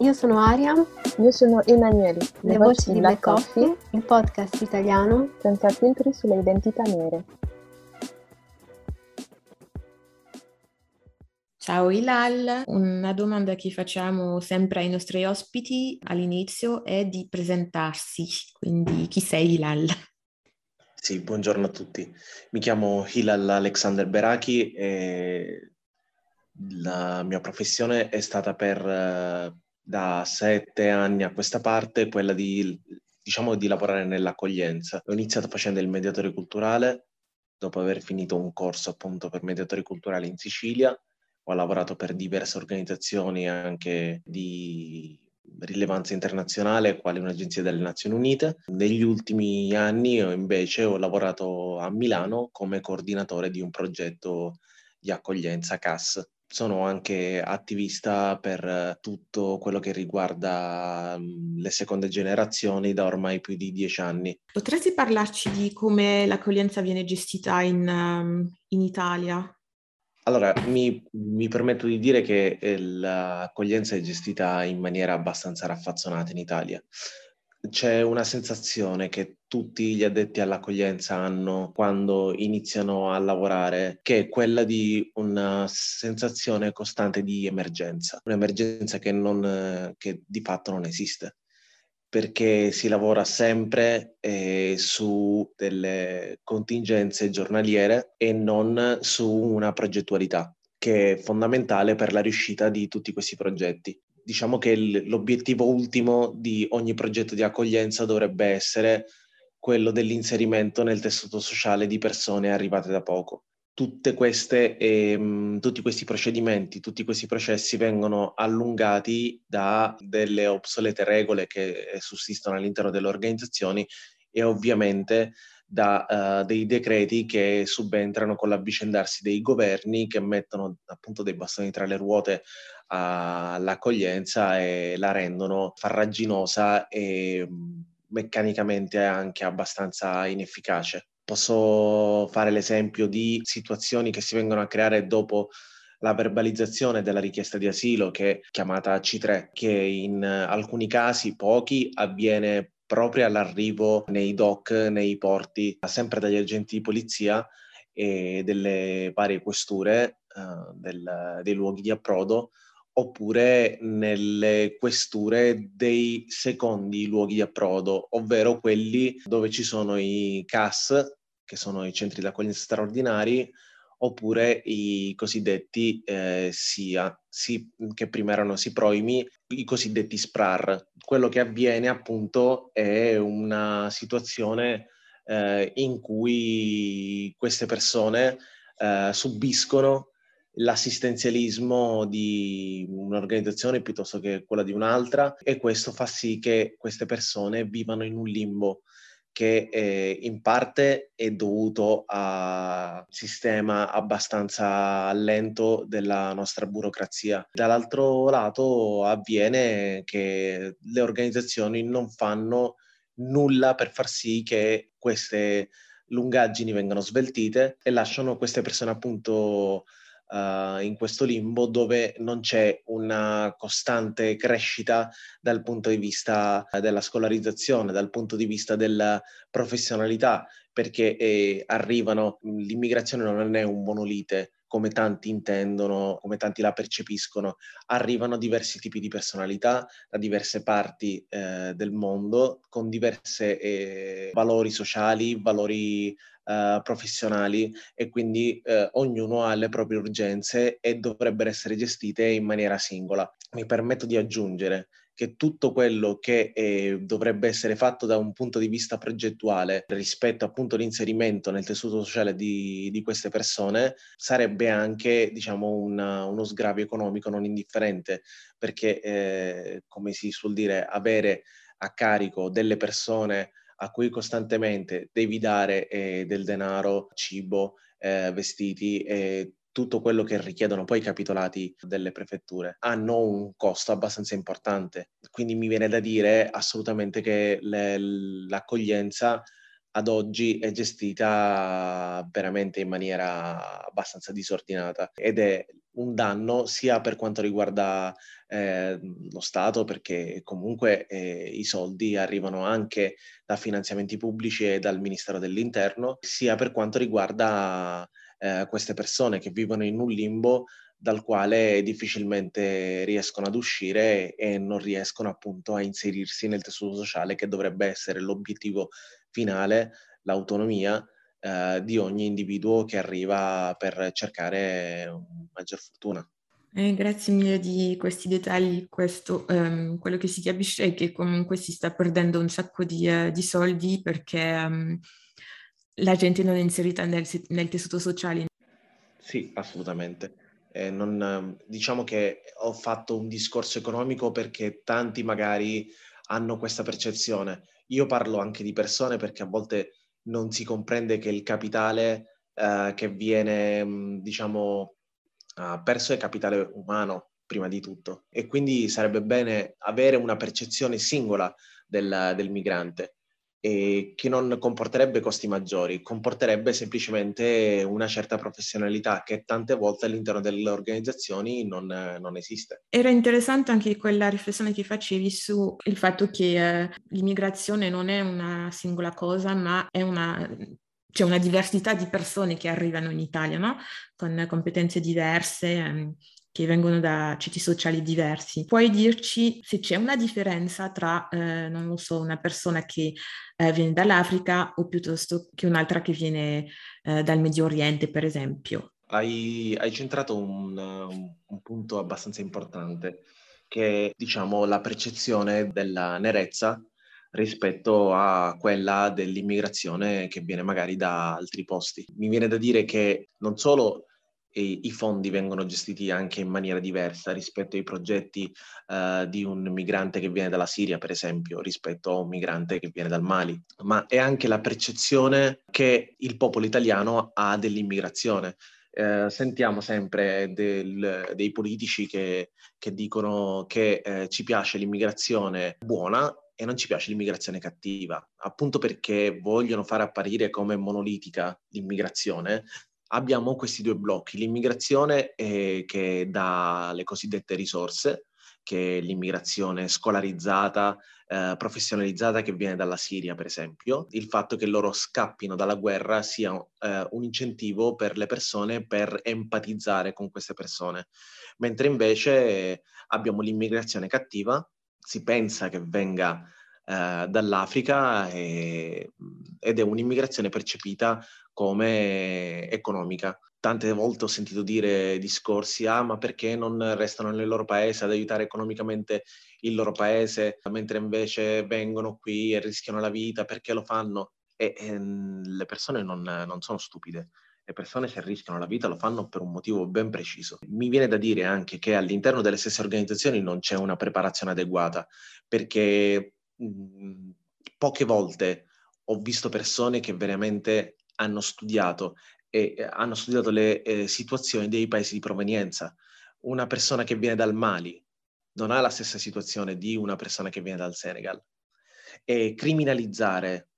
io sono Aria. Io sono Emanuele. Le, Le voci di Black Coffee, Coffee, il podcast italiano senza filtri sulle identità nere. Ciao Ilal, una domanda che facciamo sempre ai nostri ospiti all'inizio è di presentarsi, quindi chi sei Ilal? Sì, buongiorno a tutti. Mi chiamo Hilal Alexander Beraki e la mia professione è stata per da sette anni a questa parte quella di, diciamo, di lavorare nell'accoglienza. Ho iniziato facendo il mediatore culturale, dopo aver finito un corso appunto per mediatori culturali in Sicilia. Ho lavorato per diverse organizzazioni anche di rilevanza internazionale, quali un'agenzia delle Nazioni Unite. Negli ultimi anni invece ho lavorato a Milano come coordinatore di un progetto di accoglienza CAS, sono anche attivista per tutto quello che riguarda mm, le seconde generazioni da ormai più di dieci anni. Potresti parlarci di come l'accoglienza viene gestita in, um, in Italia? Allora, mi, mi, permetto di dire che eh, l'accoglienza è gestita in maniera abbastanza raffazzonata in Italia c'è una sensazione che tutti gli addetti all'accoglienza hanno quando iniziano a lavorare, che è quella di una sensazione costante di emergenza, un'emergenza che, non, che di fatto non esiste perché si lavora sempre eh, su delle contingenze giornaliere e non su una progettualità che è fondamentale per la riuscita di tutti questi progetti diciamo che l'obiettivo ultimo di ogni progetto di accoglienza dovrebbe essere quello dell'inserimento nel tessuto sociale di persone arrivate da poco. Queste, ehm, tutti questi procedimenti, tutti questi processi vengono allungati da delle obsolete regole che sussistono all'interno delle organizzazioni e ovviamente da uh, dei decreti che subentrano con l'avvicendarsi dei governi che mettono appunto dei bastoni tra le ruote all'accoglienza e la rendono farraginosa e meccanicamente anche abbastanza inefficace. Posso fare l'esempio di situazioni che si vengono a creare dopo la verbalizzazione della richiesta di asilo, che è chiamata C3, che in alcuni casi, pochi, avviene proprio all'arrivo nei dock, nei porti, sempre dagli agenti di polizia e delle varie questure uh, del, dei luoghi di approdo oppure nelle questure dei secondi luoghi di approdo, ovvero quelli dove ci sono i CAS, che sono i centri di accoglienza straordinari, oppure i cosiddetti eh, SIA, si, che prima erano SIPROIMI, i cosiddetti SPRAR. Quello che avviene appunto è una situazione eh, in cui queste persone eh, subiscono l'assistenzialismo di un'organizzazione piuttosto che quella di un'altra e questo fa sì che queste persone vivano in un limbo che eh, in parte è dovuto a un sistema abbastanza lento della nostra burocrazia. Dall'altro lato avviene che le organizzazioni non fanno nulla per far sì che queste lungaggini vengano sveltite e lasciano queste persone appunto uh, in questo limbo dove non c'è una costante crescita dal punto di vista della scolarizzazione, dal punto di vista della professionalità, perché eh, arrivano, l'immigrazione non è un monolite, come tanti intendono, come tanti la percepiscono. Arrivano diversi tipi di personalità da diverse parti eh, del mondo, con diversi eh, valori sociali, valori eh, professionali e quindi eh, ognuno ha le proprie urgenze e dovrebbero essere gestite in maniera singola. Mi permetto di aggiungere che tutto quello che eh, dovrebbe essere fatto da un punto di vista progettuale rispetto appunto all'inserimento nel tessuto sociale di, di queste persone sarebbe anche diciamo una, uno sgravio economico non indifferente perché eh, come si suol dire avere a carico delle persone a cui costantemente devi dare eh, del denaro, cibo, eh, vestiti e tutto quello che richiedono poi i capitolati delle prefetture hanno un costo abbastanza importante. Quindi mi viene da dire assolutamente che le, l'accoglienza ad oggi è gestita veramente in maniera abbastanza disordinata ed è un danno sia per quanto riguarda eh, lo Stato, perché comunque eh, i soldi arrivano anche da finanziamenti pubblici e dal Ministero dell'Interno, sia per quanto riguarda eh, queste persone che vivono in un limbo dal quale difficilmente riescono ad uscire e non riescono appunto a inserirsi nel tessuto sociale che dovrebbe essere l'obiettivo finale, l'autonomia eh, di ogni individuo che arriva per cercare maggior fortuna. Eh, grazie mille di questi dettagli. Questo, um, quello che si capisce è che comunque si sta perdendo un sacco di, uh, di soldi perché um, la gente non è inserita nel, nel tessuto sociale. Sì, assolutamente. Eh, non, diciamo che ho fatto un discorso economico perché tanti magari hanno questa percezione. Io parlo anche di persone perché a volte non si comprende che il capitale eh, che viene, diciamo, uh, perso è capitale umano prima di tutto. E quindi sarebbe bene avere una percezione singola del, del migrante e che non comporterebbe costi maggiori, comporterebbe semplicemente una certa professionalità che tante volte all'interno delle organizzazioni non, non esiste. Era interessante anche quella riflessione che facevi sul fatto che eh, l'immigrazione non è una singola cosa, ma è una c'è una diversità di persone che arrivano in Italia, no? Con competenze diverse, ehm, che vengono da ceti sociali diversi. Puoi dirci se c'è una differenza tra, eh, non lo so, una persona che eh, viene dall'Africa o piuttosto che un'altra che viene eh, dal Medio Oriente, per esempio? Hai, hai centrato un, un, punto abbastanza importante, che è diciamo la percezione della nerezza rispetto a quella dell'immigrazione che viene magari da altri posti. Mi viene da dire che non solo i fondi vengono gestiti anche in maniera diversa rispetto ai progetti uh, di un migrante che viene dalla Siria, per esempio, rispetto a un migrante che viene dal Mali, ma è anche la percezione che il popolo italiano ha dell'immigrazione. Uh, sentiamo sempre del, dei politici che, che dicono che uh, ci piace l'immigrazione buona e non ci piace l'immigrazione cattiva, appunto perché vogliono far apparire come monolitica l'immigrazione, abbiamo questi due blocchi, l'immigrazione eh, che dà le cosiddette risorse, che è l'immigrazione scolarizzata, eh, professionalizzata che viene dalla Siria, per esempio. Il fatto che loro scappino dalla guerra sia eh, un incentivo per le persone per empatizzare con queste persone. Mentre invece abbiamo l'immigrazione cattiva, si pensa che venga eh, dall'Africa e, ed è un'immigrazione percepita come economica. Tante volte ho sentito dire discorsi, ah ma perché non restano nel loro paese ad aiutare economicamente il loro paese, mentre invece vengono qui e rischiano la vita, perché lo fanno? E, e le persone non, non sono stupide le persone se rischiano la vita lo fanno per un motivo ben preciso. Mi viene da dire anche che all'interno delle stesse organizzazioni non c'è una preparazione adeguata, perché mhmm, poche volte ho visto persone che veramente hanno studiato e hanno studiato le eh, situazioni dei paesi di provenienza. Una persona che viene dal Mali non ha la stessa situazione di una persona che viene dal Senegal. E criminalizzare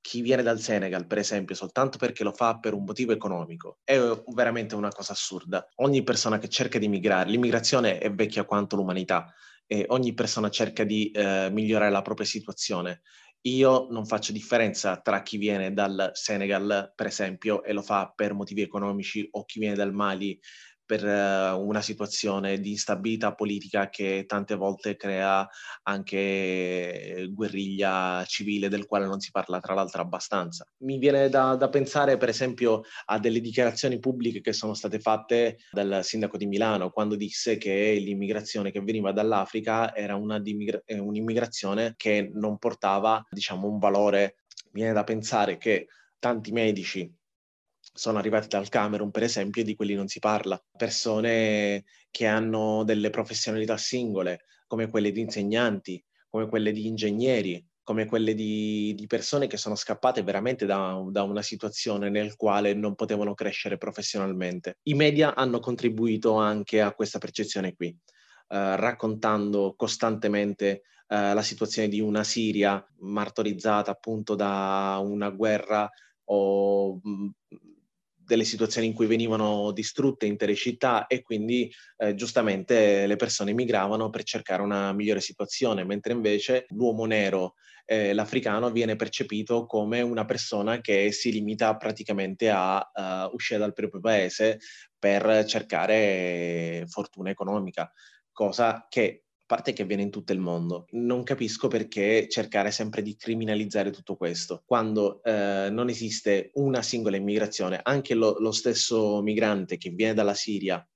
chi viene dal Senegal, per esempio, soltanto perché lo fa per un motivo economico, è veramente una cosa assurda. Ogni persona che cerca di migrare, l'immigrazione è vecchia quanto l'umanità, e ogni persona cerca di eh, migliorare la propria situazione. Io non faccio differenza tra chi viene dal Senegal, per esempio, e lo fa per motivi economici, o chi viene dal Mali per eh, una situazione di instabilità politica che tante volte crea anche guerriglia civile del quale non si parla tra l'altro abbastanza. Mi viene da, da pensare per esempio a delle dichiarazioni pubbliche che sono state fatte dal sindaco di Milano quando disse che l'immigrazione che veniva dall'Africa era una eh, un'immigrazione che non portava diciamo un valore. Mi viene da pensare che tanti medici sono arrivati dal Camerun, per esempio, e di quelli non si parla. Persone che hanno delle professionalità singole, come quelle di insegnanti, come quelle di ingegneri, come quelle di, di persone che sono scappate veramente da, da, una situazione nel quale non potevano crescere professionalmente. I media hanno contribuito anche a questa percezione qui, eh, raccontando costantemente eh, la situazione di una Siria martorizzata appunto da una guerra o mh, delle situazioni in cui venivano distrutte intere città e quindi eh, giustamente le persone migravano per cercare una migliore situazione, mentre invece l'uomo nero, eh, l'africano, viene percepito come una persona che si limita praticamente a uh, uscire dal proprio paese per cercare fortuna economica, cosa che parte che avviene in tutto il mondo. Non capisco perché cercare sempre di criminalizzare tutto questo, quando eh, non esiste una singola immigrazione. Anche lo, lo stesso migrante che viene dalla Siria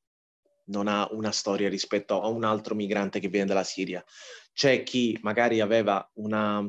non ha una storia rispetto a un altro migrante che viene dalla Siria. C'è chi magari aveva una...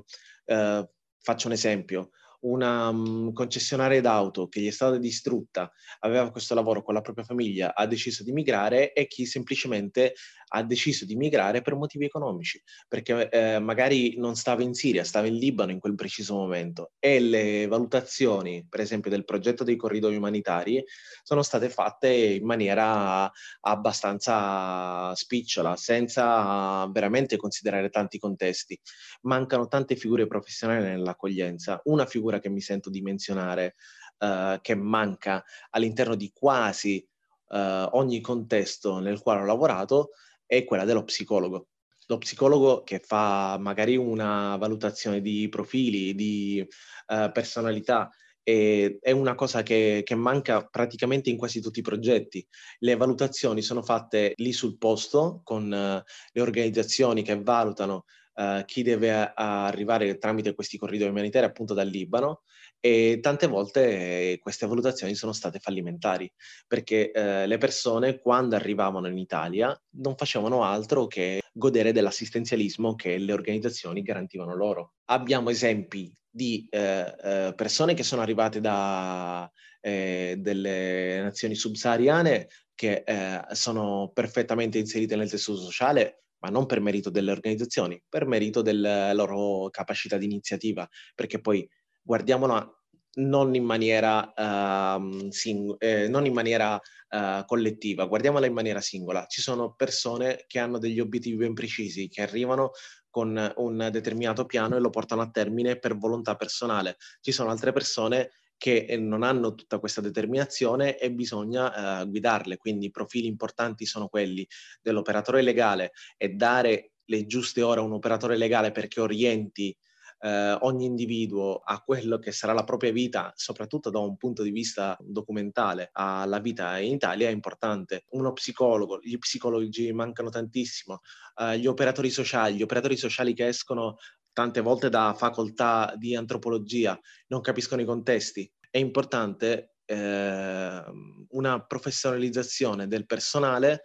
Eh, faccio un esempio, una um, concessionaria d'auto che gli è stata distrutta, aveva questo lavoro con la propria famiglia, ha deciso di migrare e chi semplicemente ha deciso di migrare per motivi economici, perché eh, magari non stava in Siria, stava in Libano in quel preciso momento e le valutazioni, per esempio, del progetto dei corridoi umanitari sono state fatte in maniera abbastanza spicciola, senza veramente considerare tanti contesti. Mancano tante figure professionali nell'accoglienza. Una figura che mi sento di menzionare, uh, che manca all'interno di quasi Uh, ogni contesto nel quale ho lavorato è quella dello psicologo. Lo psicologo che fa magari una valutazione di profili, di uh, personalità, e, è una cosa che, che, manca praticamente in quasi tutti i progetti. Le valutazioni sono fatte lì sul posto con uh, le organizzazioni che valutano uh, chi deve arrivare tramite questi corridoi umanitari appunto dal Libano e tante volte eh, queste valutazioni sono state fallimentari perché eh, le persone quando arrivavano in Italia non facevano altro che godere dell'assistenzialismo che le organizzazioni garantivano loro. Abbiamo esempi di eh, eh, persone che sono arrivate da eh, delle nazioni subsahariane che eh, sono perfettamente inserite nel tessuto sociale, ma non per merito delle organizzazioni, per merito della loro capacità di iniziativa, perché poi guardiamola non in maniera, uh, sing- eh, non in maniera uh, collettiva, guardiamola in maniera singola. Ci sono persone che hanno degli obiettivi ben precisi, che arrivano con un determinato piano e lo portano a termine per volontà personale. Ci sono altre persone che eh, non hanno tutta questa determinazione e bisogna uh, guidarle. Quindi i profili importanti sono quelli dell'operatore legale e dare le giuste ore a un operatore legale perché orienti eh, ogni individuo a quello che sarà la propria vita, soprattutto da un punto di vista documentale, alla vita in Italia è importante. Uno psicologo, gli psicologi mancano tantissimo, eh, gli operatori sociali, gli operatori sociali che escono tante volte da facoltà di antropologia, non capiscono i contesti. È importante eh, una professionalizzazione del personale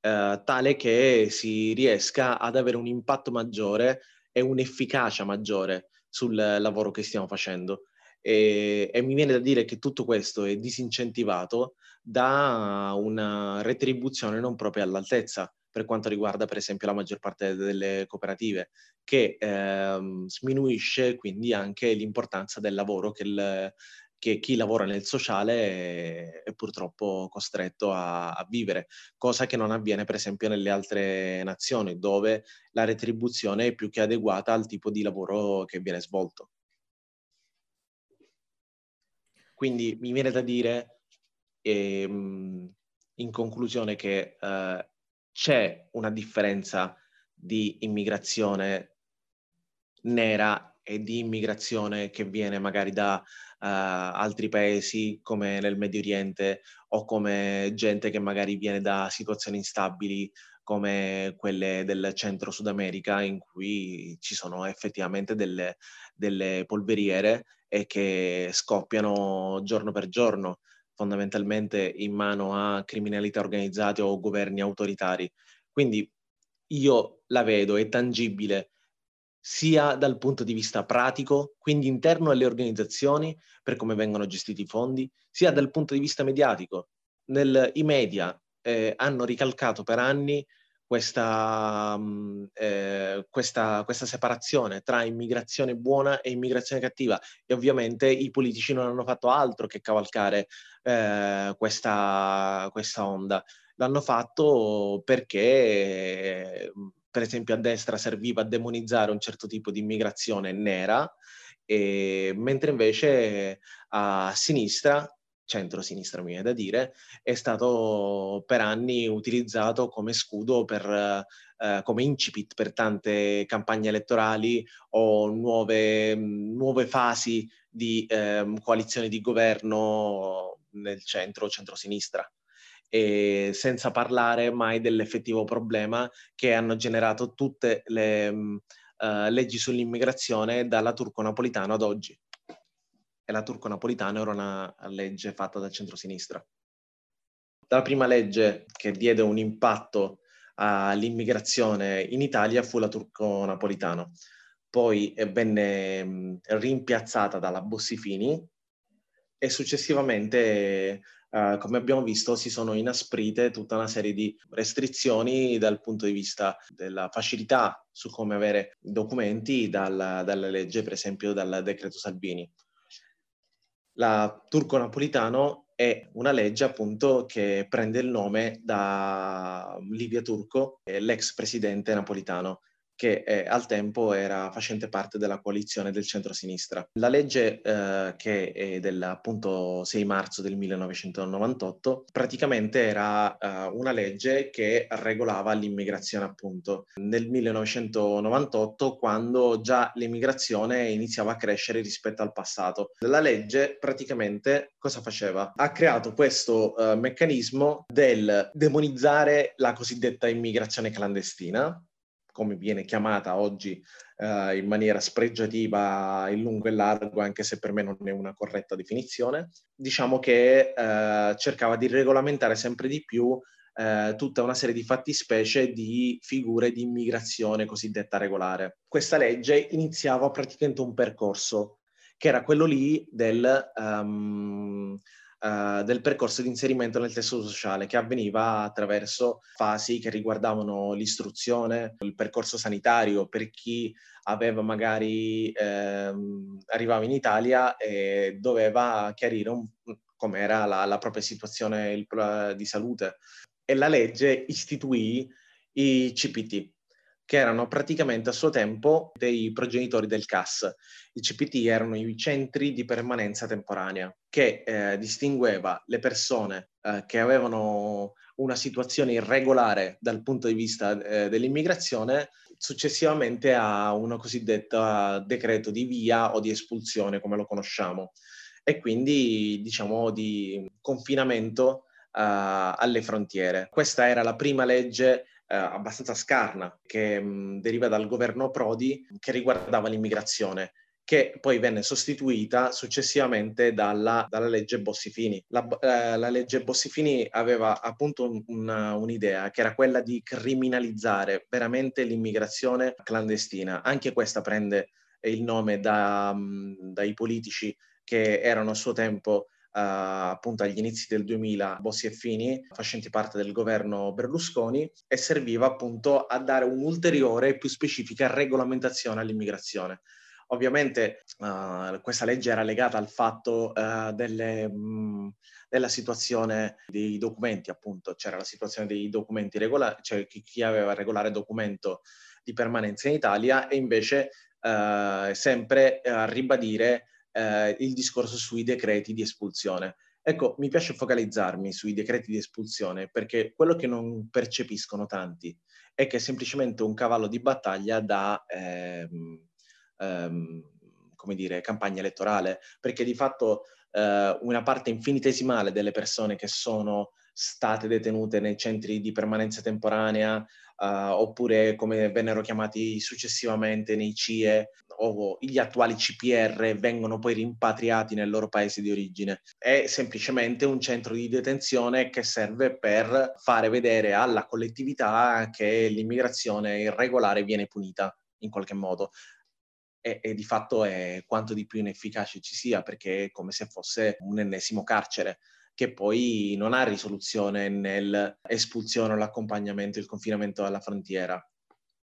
eh, tale che si riesca ad avere un impatto maggiore e un'efficacia maggiore sul lavoro che stiamo facendo. E, e, mi viene da dire che tutto questo è disincentivato da una retribuzione non proprio all'altezza per quanto riguarda per esempio la maggior parte delle cooperative, che ehm, sminuisce quindi anche l'importanza del lavoro che il, che chi lavora nel sociale è, purtroppo costretto a, a, vivere, cosa che non avviene per esempio nelle altre nazioni dove la retribuzione è più che adeguata al tipo di lavoro che viene svolto. Quindi mi viene da dire ehm, in conclusione che eh, c'è una differenza di immigrazione nera e di immigrazione che viene magari da uh, altri paesi come nel Medio Oriente o come gente che magari viene da situazioni instabili come quelle del centro Sud America in cui ci sono effettivamente delle, delle polveriere e che scoppiano giorno per giorno fondamentalmente in mano a criminalità organizzate o governi autoritari. Quindi io la vedo, è tangibile sia dal punto di vista pratico, quindi interno alle organizzazioni, per come vengono gestiti i fondi, sia dal punto di vista mediatico. Nel, I media eh, hanno ricalcato per anni questa, mm, eh, questa, questa, separazione tra immigrazione buona e immigrazione cattiva e ovviamente i politici non hanno fatto altro che cavalcare eh, questa, questa onda. L'hanno fatto perché, per esempio, a destra serviva a demonizzare un certo tipo di immigrazione nera, e, mentre invece a sinistra centro-sinistra mi viene da dire, è stato per anni utilizzato come scudo per, eh, come incipit per tante campagne elettorali o nuove, nuove fasi di eh, coalizioni di governo nel centro centro-sinistra. E senza parlare mai dell'effettivo problema che hanno generato tutte le uh, leggi sull'immigrazione dalla turco-napolitano ad oggi e la turco-napolitana era una legge fatta dal centro-sinistra. La prima legge che diede un impatto all'immigrazione in Italia fu la turco-napolitana, poi venne rimpiazzata dalla Bossifini e successivamente, eh, come abbiamo visto, si sono inasprite tutta una serie di restrizioni dal punto di vista della facilità su come avere documenti dalla, dalla legge, per esempio dal decreto Salvini. La turco-napolitano è una legge appunto che prende il nome da Livia Turco, l'ex presidente napolitano che eh, al tempo era facente parte della coalizione del centro-sinistra. La legge eh, che è del appunto 6 marzo del 1998 praticamente era eh, una legge che regolava l'immigrazione appunto nel 1998 quando già l'immigrazione iniziava a crescere rispetto al passato. La legge praticamente cosa faceva? Ha creato questo eh, meccanismo del demonizzare la cosiddetta immigrazione clandestina come viene chiamata oggi eh, in maniera spregiativa in lungo e largo, anche se per me non è una corretta definizione, diciamo che eh, cercava di regolamentare sempre di più eh, tutta una serie di fattispecie di figure di immigrazione cosiddetta regolare. Questa legge iniziava praticamente un percorso che era quello lì del um, uh, del percorso di inserimento nel tessuto sociale che avveniva attraverso fasi che riguardavano l'istruzione, il percorso sanitario per chi aveva magari ehm, arrivava in Italia e doveva chiarire un, com'era la, la propria situazione il, di salute. E la legge istituì i CPT, che erano praticamente a suo tempo dei progenitori del CAS. I CPT erano i centri di permanenza temporanea, che eh, distingueva le persone eh, che avevano una situazione irregolare dal punto di vista eh, dell'immigrazione successivamente a una cosiddetta decreto di via o di espulsione, come lo conosciamo, e quindi diciamo di confinamento uh, alle frontiere. Questa era la prima legge eh, abbastanza scarna che mh, deriva dal governo Prodi che riguardava l'immigrazione che poi venne sostituita successivamente dalla, dalla legge Bossifini. La, eh, la, legge Bossifini aveva appunto un, una, un'idea che era quella di criminalizzare veramente l'immigrazione clandestina. Anche questa prende il nome da, mh, dai politici che erano a suo tempo appunto agli inizi del 2000 Bossi e Fini, facenti parte del governo Berlusconi, e serviva appunto a dare un'ulteriore e più specifica regolamentazione all'immigrazione. Ovviamente uh, questa legge era legata al fatto uh, delle, mh, della situazione dei documenti, appunto, c'era la situazione dei documenti regolari, cioè chi, chi aveva regolare documento di permanenza in Italia e invece sempre a ribadire eh, il discorso sui decreti di espulsione. Ecco, mi piace focalizzarmi sui decreti di espulsione perché quello che non percepiscono tanti è che è semplicemente un cavallo di battaglia da, ehm, ehm, come dire, campagna elettorale, perché di fatto eh, una parte infinitesimale delle persone che sono state detenute nei centri di permanenza temporanea uh, oppure come vennero chiamati successivamente nei CIE o gli attuali CPR vengono poi rimpatriati nel loro paese di origine. È semplicemente un centro di detenzione che serve per fare vedere alla collettività che l'immigrazione irregolare viene punita in qualche modo. E, e, di fatto è quanto di più inefficace ci sia perché è come se fosse un ennesimo carcere che poi non ha risoluzione nell'espulsione l'accompagnamento, il confinamento alla frontiera.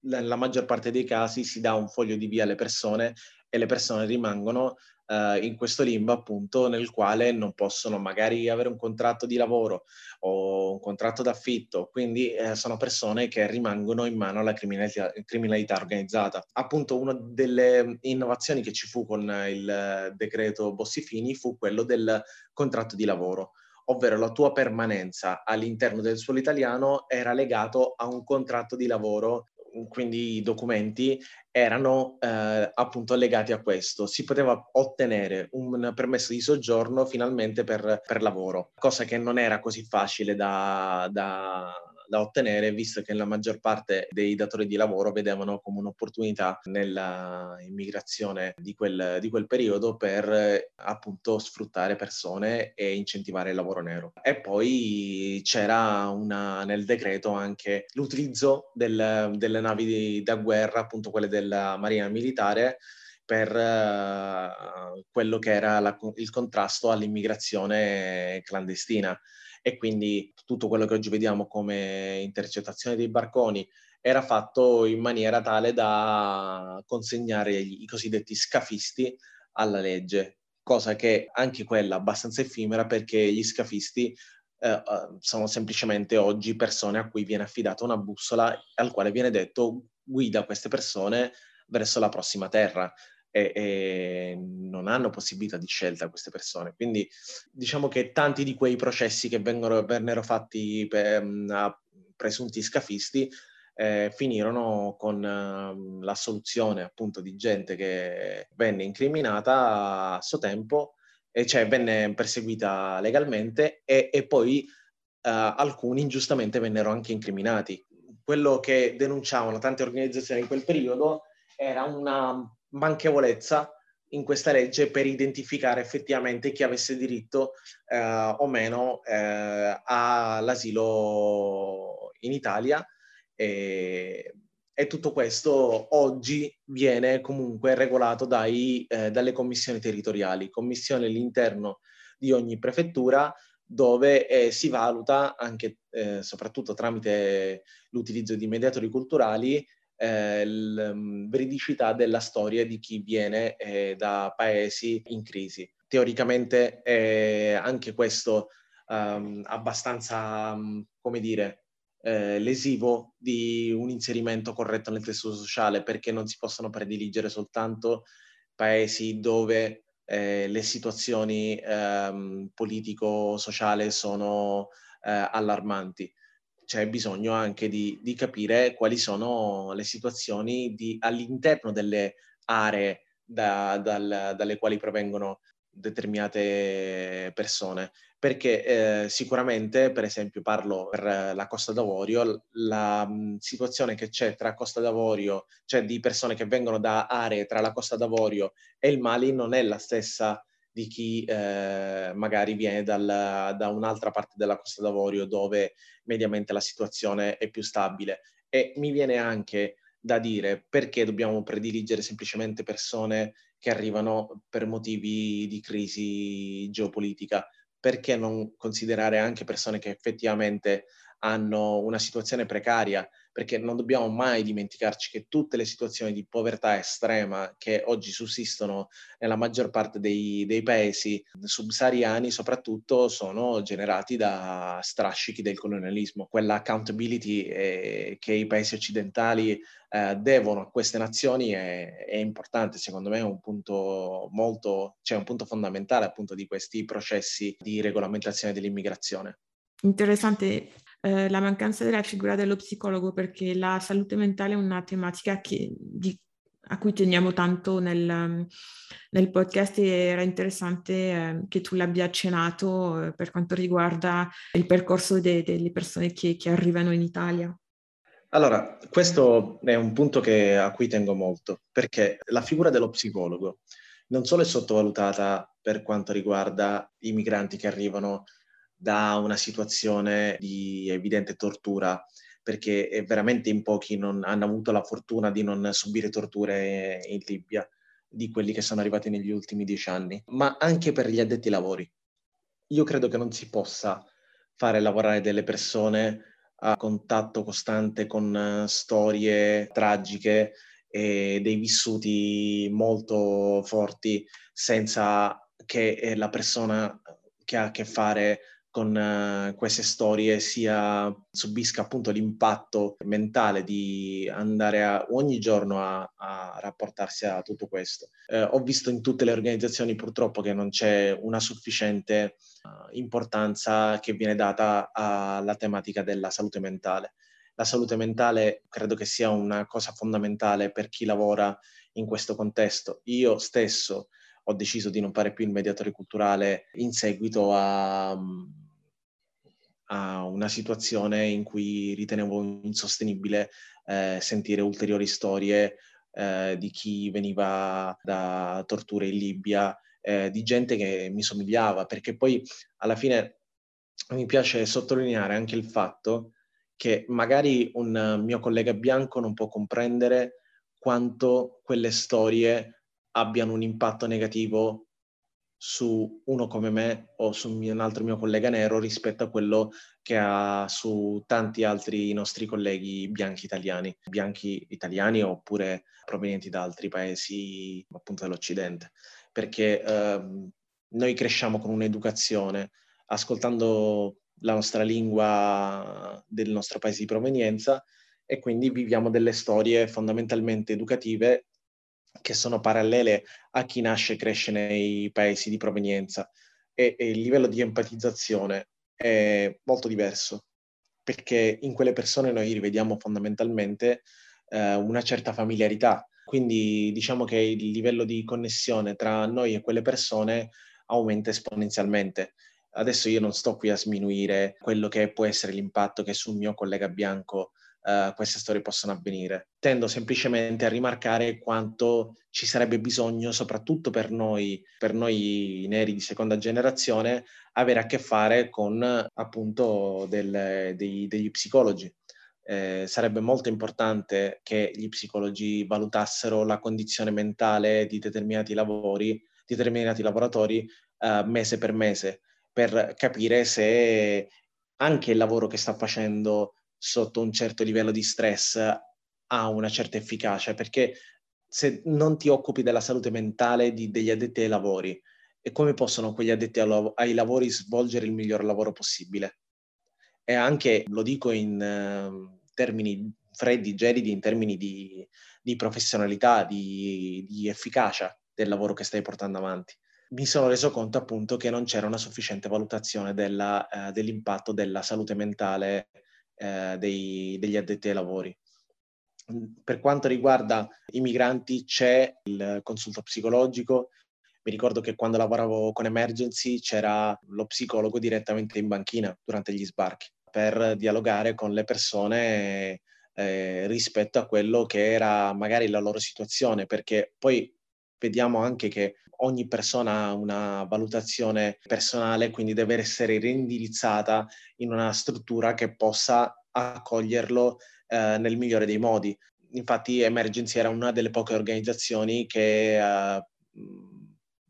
Nella maggior parte dei casi si dà un foglio di via alle persone e le persone rimangono uh, in questo limbo appunto nel quale non possono magari avere un contratto di lavoro o un contratto d'affitto, quindi eh, sono persone che rimangono in mano alla criminalità, criminalità organizzata. Appunto una delle innovazioni che ci fu con il decreto Bossifini fu quello del contratto di lavoro ovvero la tua permanenza all'interno del suolo italiano era legato a un contratto di lavoro quindi i documenti erano eh, appunto legati a questo. Si poteva ottenere un permesso di soggiorno finalmente per, per lavoro, cosa che non era così facile da, da da ottenere, visto che la maggior parte dei datori di lavoro vedevano come un'opportunità nella immigrazione di quel, di quel periodo per appunto sfruttare persone e incentivare il lavoro nero. E poi c'era una, nel decreto anche l'utilizzo del, delle navi di, da guerra, appunto quelle della Marina Militare, per uh, quello che era la, il contrasto all'immigrazione clandestina e quindi tutto quello che oggi vediamo come intercettazione dei barconi era fatto in maniera tale da consegnare i cosiddetti scafisti alla legge, cosa che anche quella abbastanza effimera perché gli scafisti eh, eh sono semplicemente oggi persone a cui viene affidata una bussola al quale viene detto guida queste persone verso la prossima terra e, e, non hanno possibilità di scelta queste persone. Quindi diciamo che tanti di quei processi che vengono, vennero fatti per, a presunti scafisti eh, finirono con eh, l'assoluzione appunto di gente che venne incriminata a suo tempo, e cioè venne perseguita legalmente e, e poi eh, alcuni ingiustamente vennero anche incriminati. Quello che denunciavano tante organizzazioni in quel periodo era una manchevolezza in questa legge per identificare effettivamente chi avesse diritto eh, o meno eh, all'asilo in Italia. E, e, tutto questo oggi viene comunque regolato dai, eh, dalle commissioni territoriali, commissioni all'interno di ogni prefettura dove eh, si valuta anche eh, soprattutto tramite l'utilizzo di mediatori culturali eh, mm, veridicità della storia di chi viene eh, da paesi in crisi. Teoricamente è anche questo um, abbastanza, um, come dire, eh, lesivo di un inserimento corretto nel tessuto sociale perché non si possono prediligere soltanto paesi dove eh, le situazioni ehm, politico-sociali sono eh, allarmanti c'è bisogno anche di, di, capire quali sono le situazioni di, all'interno delle aree da, dal, dalle quali provengono determinate persone. Perché eh, sicuramente, per esempio, parlo per la Costa d'Avorio, la mh, situazione che c'è tra Costa d'Avorio, cioè di persone che vengono da aree tra la Costa d'Avorio e il Mali, non è la stessa di chi eh, magari viene dal, da un'altra parte della Costa d'Avorio dove mediamente la situazione è più stabile. E mi viene anche da dire perché dobbiamo prediligere semplicemente persone che arrivano per motivi di crisi geopolitica, perché non considerare anche persone che effettivamente hanno una situazione precaria, perché non dobbiamo mai dimenticarci che tutte le situazioni di povertà estrema che oggi sussistono nella maggior parte dei, dei paesi subsahariani soprattutto sono generati da strascichi del colonialismo. Quella accountability eh, che i paesi occidentali eh, devono a queste nazioni è, è, importante, secondo me è un punto molto, cioè un punto fondamentale appunto di questi processi di regolamentazione dell'immigrazione. Interessante eh, la mancanza della figura dello psicologo perché la salute mentale è una tematica che, di, a cui teniamo tanto nel, nel podcast era interessante eh, che tu l'abbia accennato eh, per quanto riguarda il percorso de- delle persone che, che arrivano in Italia. Allora, questo è un punto che, a cui tengo molto, perché la figura dello psicologo non solo è sottovalutata per quanto riguarda i migranti che arrivano da una situazione di evidente tortura, perché veramente in pochi non, hanno avuto la fortuna di non subire torture in Libia, di quelli che sono arrivati negli ultimi dieci anni, ma anche per gli addetti ai lavori. Io credo che non si possa fare lavorare delle persone a contatto costante con uh, storie tragiche e dei vissuti molto forti senza che eh, la persona che ha a che fare con uh, queste storie sia subisca appunto l'impatto mentale di andare a, ogni giorno a, a rapportarsi a tutto questo. Eh, ho visto in tutte le organizzazioni purtroppo che non c'è una sufficiente uh, importanza che viene data alla tematica della salute mentale. La salute mentale credo che sia una cosa fondamentale per chi lavora in questo contesto. Io stesso ho deciso di non fare più il mediatore culturale in seguito a, a una situazione in cui ritenevo insostenibile eh, sentire ulteriori storie eh, di chi veniva da torture in Libia, eh, di gente che mi somigliava, perché poi alla fine mi piace sottolineare anche il fatto che magari un mio collega bianco non può comprendere quanto quelle storie abbiano un impatto negativo su uno come me o su un altro mio collega nero rispetto a quello che ha su tanti altri nostri colleghi bianchi italiani, bianchi italiani oppure provenienti da altri paesi appunto dell'Occidente. Perché eh, noi cresciamo con un'educazione, ascoltando la nostra lingua del nostro paese di provenienza e quindi viviamo delle storie fondamentalmente educative che sono parallele a chi nasce e cresce nei paesi di provenienza e, e, il livello di empatizzazione è molto diverso perché in quelle persone noi rivediamo fondamentalmente eh, una certa familiarità. Quindi diciamo che il livello di connessione tra noi e quelle persone aumenta esponenzialmente. Adesso io non sto qui a sminuire quello che può essere l'impatto che sul mio collega bianco uh, queste storie possono avvenire. Tendo semplicemente a rimarcare quanto ci sarebbe bisogno, soprattutto per noi, per noi neri di seconda generazione, avere a che fare con appunto del, dei, degli psicologi. Eh, sarebbe molto importante che gli psicologi valutassero la condizione mentale di determinati lavori, determinati lavoratori uh, mese per mese, per capire se anche il lavoro che sta facendo sotto un certo livello di stress ha una certa efficacia, perché se non ti occupi della salute mentale di, degli addetti ai lavori, e come possono quegli addetti ai lavori svolgere il miglior lavoro possibile? E anche, lo dico in uh, termini freddi, gelidi, in termini di, di professionalità, di, di, efficacia del lavoro che stai portando avanti. Mi sono reso conto appunto che non c'era una sufficiente valutazione della, uh, dell'impatto della salute mentale eh, dei, degli addetti ai lavori. Per quanto riguarda i migranti c'è il consulto psicologico. Mi ricordo che quando lavoravo con Emergency c'era lo psicologo direttamente in banchina durante gli sbarchi per dialogare con le persone eh, rispetto a quello che era magari la loro situazione, perché poi vediamo anche che ogni persona ha una valutazione personale, quindi deve essere reindirizzata in una struttura che possa accoglierlo eh, nel migliore dei modi. Infatti Emergency era una delle poche organizzazioni che eh,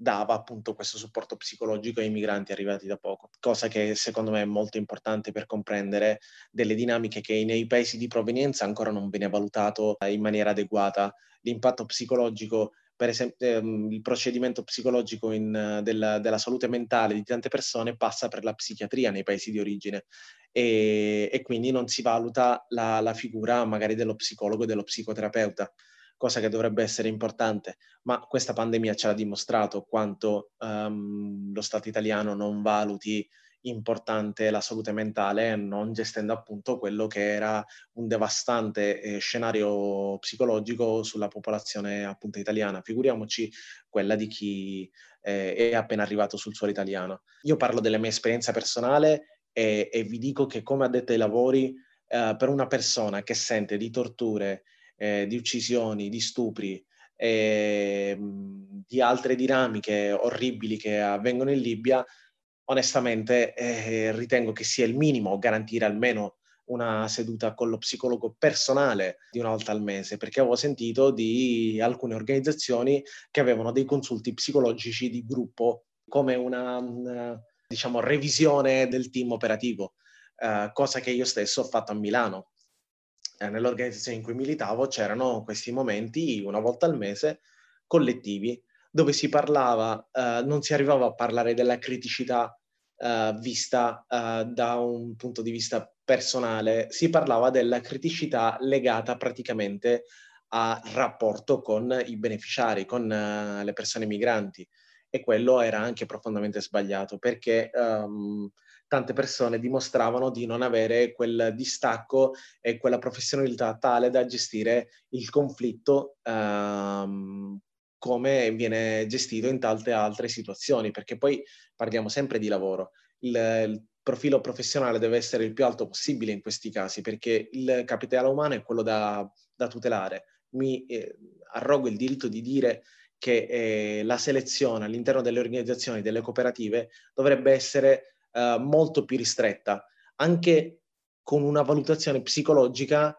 dava appunto questo supporto psicologico ai migranti arrivati da poco, cosa che secondo me è molto importante per comprendere delle dinamiche che nei paesi di provenienza ancora non viene valutato in maniera adeguata. L'impatto psicologico per esempio ehm, il procedimento psicologico in, della, della, salute mentale di tante persone passa per la psichiatria nei paesi di origine. E, e quindi non si valuta la, la figura magari dello psicologo e dello psicoterapeuta cosa che dovrebbe essere importante, ma questa pandemia ci ha dimostrato quanto um, lo Stato italiano non valuti importante la salute mentale, non gestendo appunto quello che era un devastante eh, scenario psicologico sulla popolazione appunto italiana. Figuriamoci quella di chi eh, è appena arrivato sul suolo italiano. Io parlo della mia esperienza personale e, e vi dico che come addetto ai lavori, eh, per una persona che sente di torture, eh, di uccisioni, di stupri, e di altre dinamiche orribili che avvengono in Libia, onestamente eh, ritengo che sia il minimo garantire almeno una seduta con lo psicologo personale di una volta al mese, perché avevo sentito di alcune organizzazioni che avevano dei consulti psicologici di gruppo come una, una diciamo, revisione del team operativo, eh, cosa che io stesso ho fatto a Milano. Eh, nell'organizzazione in cui militavo c'erano questi momenti una volta al mese collettivi dove si parlava, eh, non si arrivava a parlare della criticità eh, vista eh, da un punto di vista personale, si parlava della criticità legata praticamente al rapporto con i beneficiari, con uh, le persone migranti. E quello era anche profondamente sbagliato perché um, tante persone dimostravano di non avere quel distacco e quella professionalità tale da gestire il conflitto um, come viene gestito in tante altre situazioni, perché poi parliamo sempre di lavoro. Il, il, profilo professionale deve essere il più alto possibile in questi casi, perché il capitale umano è quello da, da tutelare. Mi eh, arrogo il diritto di dire che eh, la selezione all'interno delle organizzazioni, delle cooperative, dovrebbe essere eh, molto più ristretta, anche con una valutazione psicologica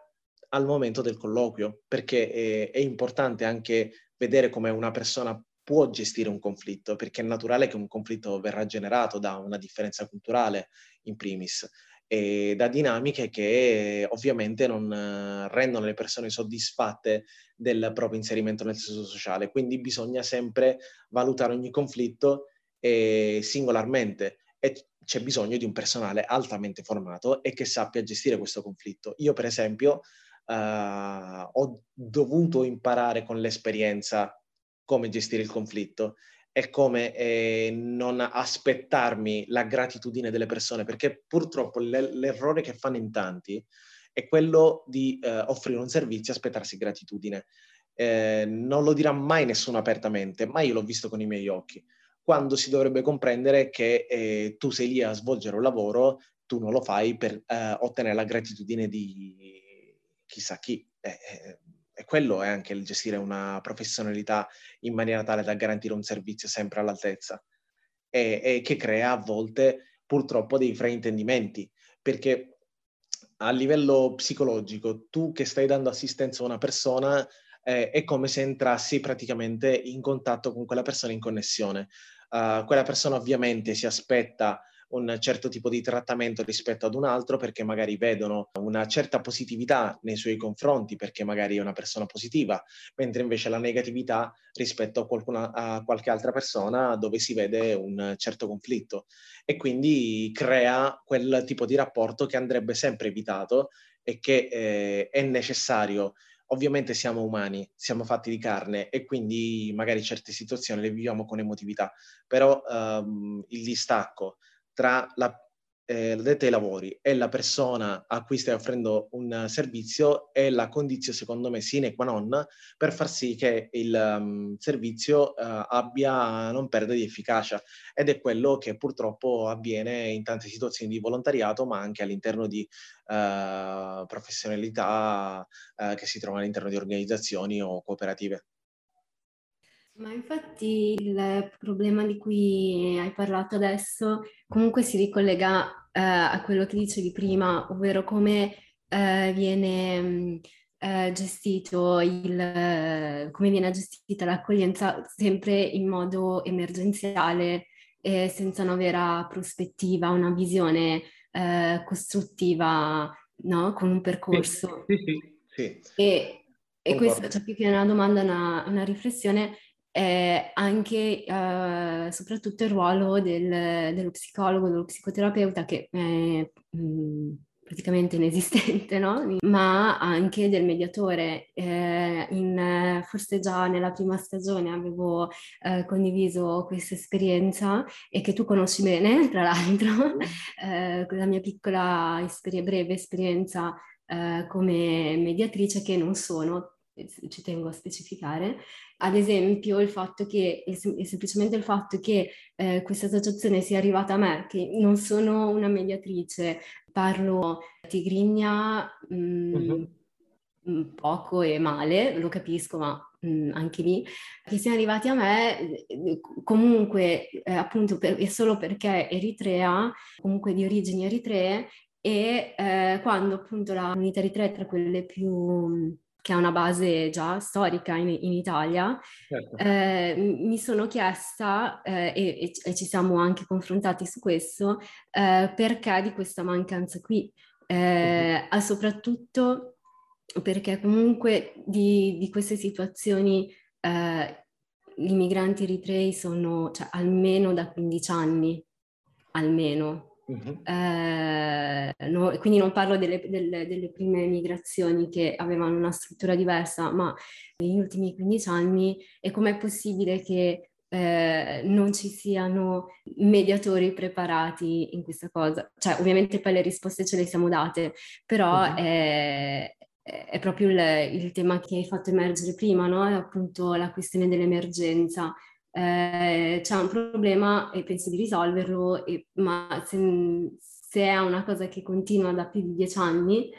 al momento del colloquio, perché è, è importante anche vedere come una persona può gestire un conflitto, perché è naturale che un conflitto verrà generato da una differenza culturale in primis e da dinamiche che ovviamente non eh, rendono le persone soddisfatte del proprio inserimento nel senso sociale. Quindi bisogna sempre valutare ogni conflitto eh, singolarmente e c'è bisogno di un personale altamente formato e che sappia gestire questo conflitto. Io, per esempio, uh, ho dovuto imparare con l'esperienza come gestire il conflitto e come eh, non aspettarmi la gratitudine delle persone, perché purtroppo l'errore che fanno in tanti è quello di eh, offrire un servizio e aspettarsi gratitudine. Eh, non lo dirà mai nessuno apertamente, ma io l'ho visto con i miei occhi quando si dovrebbe comprendere che eh, tu sei lì a svolgere un lavoro, tu non lo fai per eh, ottenere la gratitudine di chissà chi. Eh, e quello è anche il gestire una professionalità in maniera tale da garantire un servizio sempre all'altezza e, e che crea a volte purtroppo dei fraintendimenti, perché a livello psicologico tu che stai dando assistenza a una persona eh, è come se entrassi praticamente in contatto con quella persona in connessione uh, quella persona ovviamente si aspetta un certo tipo di trattamento rispetto ad un altro perché magari vedono una certa positività nei suoi confronti perché magari è una persona positiva, mentre invece la negatività rispetto a, qualcuna, a qualche altra persona dove si vede un certo conflitto. E quindi crea quel tipo di rapporto che andrebbe sempre evitato e che eh, è necessario. Ovviamente siamo umani, siamo fatti di carne e quindi magari certe situazioni le viviamo con emotività, però ehm, il distacco tra la eh, l'addetta ai lavori e la persona a cui stai offrendo un servizio è la condizione, secondo me, sine qua non per far sì che il um, servizio uh, abbia, non perda di efficacia. Ed è quello che purtroppo avviene in tante situazioni di volontariato, ma anche all'interno di uh, professionalità uh, che si trovano all'interno di organizzazioni o cooperative. Ma infatti il problema di cui hai parlato adesso comunque si ricollega eh, a quello che dicevi prima, ovvero come eh, viene mm, eh, gestito il, come viene gestita l'accoglienza sempre in modo emergenziale e senza una vera prospettiva, una visione eh, costruttiva, no? Con un percorso. Sì, sì, sì. E, e questa, cioè, più che una domanda, una, una riflessione, eh, anche eh, soprattutto il ruolo del, dello psicologo, dello psicoterapeuta che eh, mh, praticamente inesistente, no? ma anche del mediatore. Eh, in, forse già nella prima stagione avevo eh, condiviso questa esperienza e che tu conosci bene, tra l'altro, eh, la mia piccola esperi- breve esperienza eh, come mediatrice che non sono ci tengo a specificare, ad esempio il fatto che, è semplicemente il fatto che eh, questa associazione sia arrivata a me, che non sono una mediatrice, parlo tigrinia mh, mm, uh-huh. poco e male, lo capisco, ma mh, mm, anche lì, che siano arrivati a me eh, comunque eh, appunto per, è solo perché Eritrea, comunque di origini eritree, e eh, quando appunto la comunità eritrea è tra quelle più che ha una base già storica in, in Italia, certo. eh, mi sono chiesta, eh, e, e, ci siamo anche confrontati su questo, eh, perché di questa mancanza qui, uh-huh. soprattutto perché comunque di, di queste situazioni eh, gli migranti eritrei sono cioè, almeno da 15 anni, almeno, Uh-huh. Eh, no, quindi non parlo delle, delle, delle, prime migrazioni che avevano una struttura diversa, ma negli ultimi 15 anni e com'è possibile che eh, non ci siano mediatori preparati in questa cosa? Cioè, ovviamente poi le risposte ce le siamo date, però uh-huh. è, è, proprio il, il, tema che hai fatto emergere prima, no? È appunto la questione dell'emergenza eh, c'è un problema e penso di risolverlo, e, ma se, se, è una cosa che continua da più di dieci anni,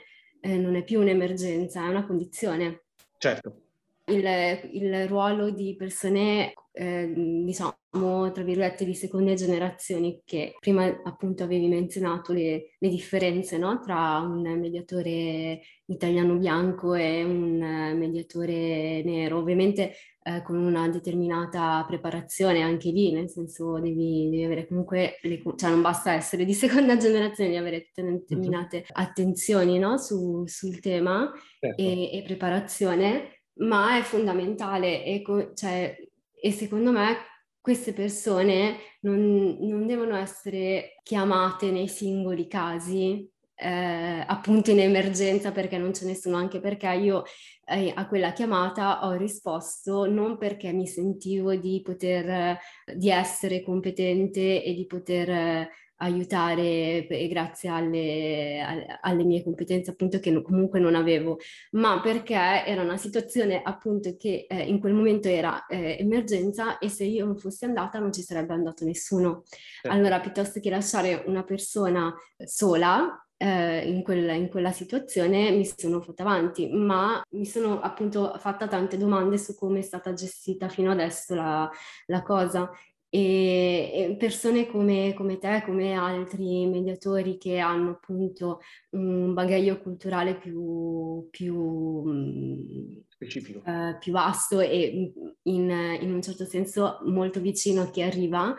eh, non è più un'emergenza, è una condizione. Certo. Il, il ruolo di persone, eh, diciamo, tra virgolette, di seconde generazioni, che prima appunto avevi menzionato le, le differenze no? tra un mediatore italiano bianco e un mediatore nero. Ovviamente eh, con una determinata preparazione anche lì, nel senso devi, devi avere comunque, le, cioè non basta essere di seconda generazione, devi avere determinate uh-huh. attenzioni no? Su, sul tema certo. e, e, preparazione, ma è fondamentale e, cioè, e secondo me queste persone non, non, devono essere chiamate nei singoli casi eh, appunto in emergenza perché non ce ne sono, anche perché io eh, a quella chiamata ho risposto non perché mi sentivo di poter, di essere competente e di poter eh, aiutare grazie alle, alle, mie competenze appunto che comunque non avevo, ma perché era una situazione appunto che eh, in quel momento era eh, emergenza e se io non fossi andata non ci sarebbe andato nessuno. Certo. Allora piuttosto che lasciare una persona sola eh, in, quella, in, quella, situazione mi sono fatta avanti, ma mi sono appunto fatta tante domande su come è stata gestita fino adesso la, la cosa. E, e persone come, come, te, come altri mediatori che hanno appunto un bagaglio culturale più, più specifico, eh, più vasto e in, in, un certo senso molto vicino a chi arriva,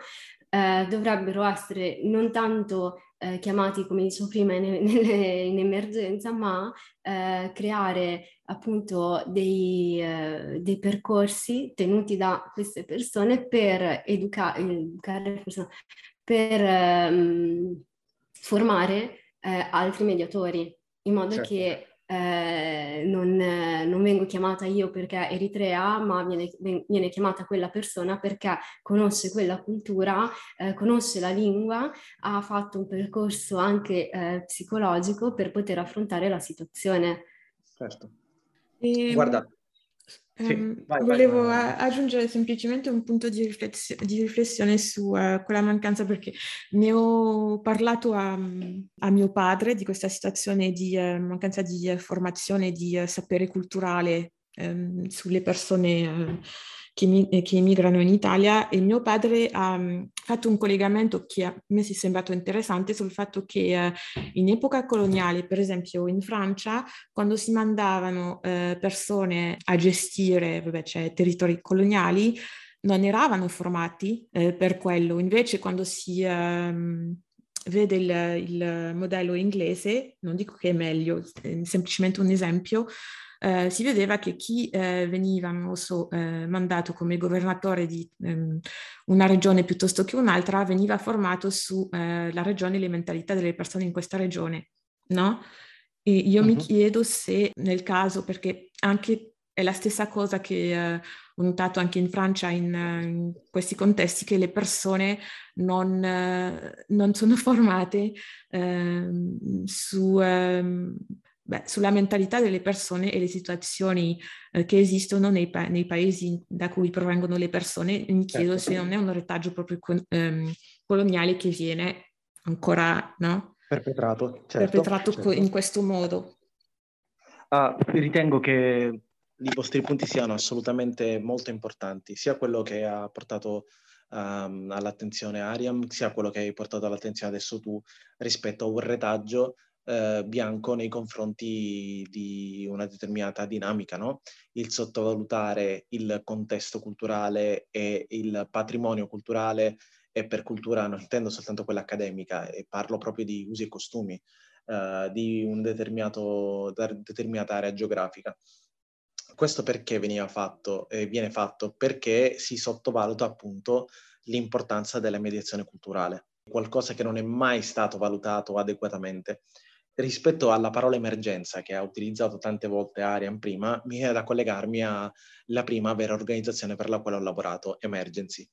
eh, dovrebbero essere non tanto eh, chiamati, come dicevo prima, in, in emergenza, ma eh, creare appunto dei, eh, dei, percorsi tenuti da queste persone per educa- educare per ehm, formare eh, altri mediatori, in modo certo. che eh, non, non, vengo chiamata io perché eritrea, ma viene, viene, chiamata quella persona perché conosce quella cultura, eh, conosce la lingua, ha fatto un percorso anche eh, psicologico per poter affrontare la situazione. Certo. E... Guarda, sì, um, vai, volevo vai, vai. aggiungere semplicemente un punto di, riflessio- di riflessione su uh, quella mancanza perché ne ho parlato a, a, mio padre di questa situazione di uh, mancanza di uh, formazione, di sapere culturale um, sulle persone che, mi, che emigrano in Italia e mio padre ha um, fatto un collegamento che a me si è sembrato interessante sul fatto che uh, in epoca coloniale, per esempio in Francia, quando si mandavano uh, persone a gestire vabbè, cioè, territori coloniali, non eravano formati eh, per quello. Invece quando si um, vede il, il, modello inglese, non dico che è meglio, è semplicemente un esempio, eh, si vedeva che chi eh, veniva so, eh, mandato come governatore di ehm, una regione piuttosto che un'altra veniva formato sulla eh, regione e le mentalità delle persone in questa regione. no? E io Mhm. mi chiedo se nel caso, perché anche è la stessa cosa che eh, ho notato anche in Francia in, eh, in questi contesti, che le persone non, eh, non sono formate ehm, su, ehm, beh, sulla mentalità delle persone e le situazioni eh, che esistono nei, pa- nei paesi da cui provengono le persone. Mi chiedo Certo. se non è un retaggio proprio con- ehm, coloniale che viene ancora, no? Perpetrato, certo. perpetrato co- certo. in questo modo. Ah, ritengo che i vostri punti siano assolutamente molto importanti, sia quello che ha portato ehm, all'attenzione Ariam, sia quello che hai portato all'attenzione adesso tu rispetto a un retaggio eh, bianco nei confronti di una determinata dinamica, no? Il sottovalutare il contesto culturale e il patrimonio culturale e per cultura non intendo soltanto quella accademica, e parlo proprio di usi e costumi eh, di un determinato, da- determinata area geografica. Questo perché veniva fatto, eh, viene fatto? Perché si sottovaluta appunto l'importanza della mediazione culturale, qualcosa che non è mai stato valutato adeguatamente. Rispetto alla parola emergenza che ha utilizzato tante volte Arian prima, mi viene da collegarmi alla prima vera organizzazione per la quale ho lavorato, Emergency.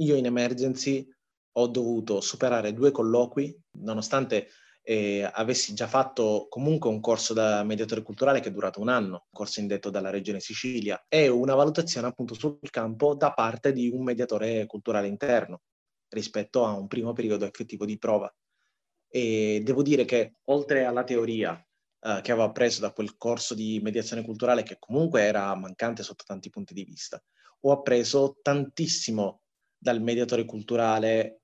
Io in Emergency ho dovuto superare due colloqui, nonostante eh, avessi già fatto comunque un corso da mediatore culturale che è durato un anno, un corso indetto dalla Regione Sicilia, e una valutazione appunto sul campo da parte di un mediatore culturale interno rispetto a un primo periodo effettivo di prova. E devo dire che oltre alla teoria eh, che avevo appreso da quel corso di mediazione culturale, che comunque era mancante sotto tanti punti di vista, ho appreso tantissimo dal mediatore culturale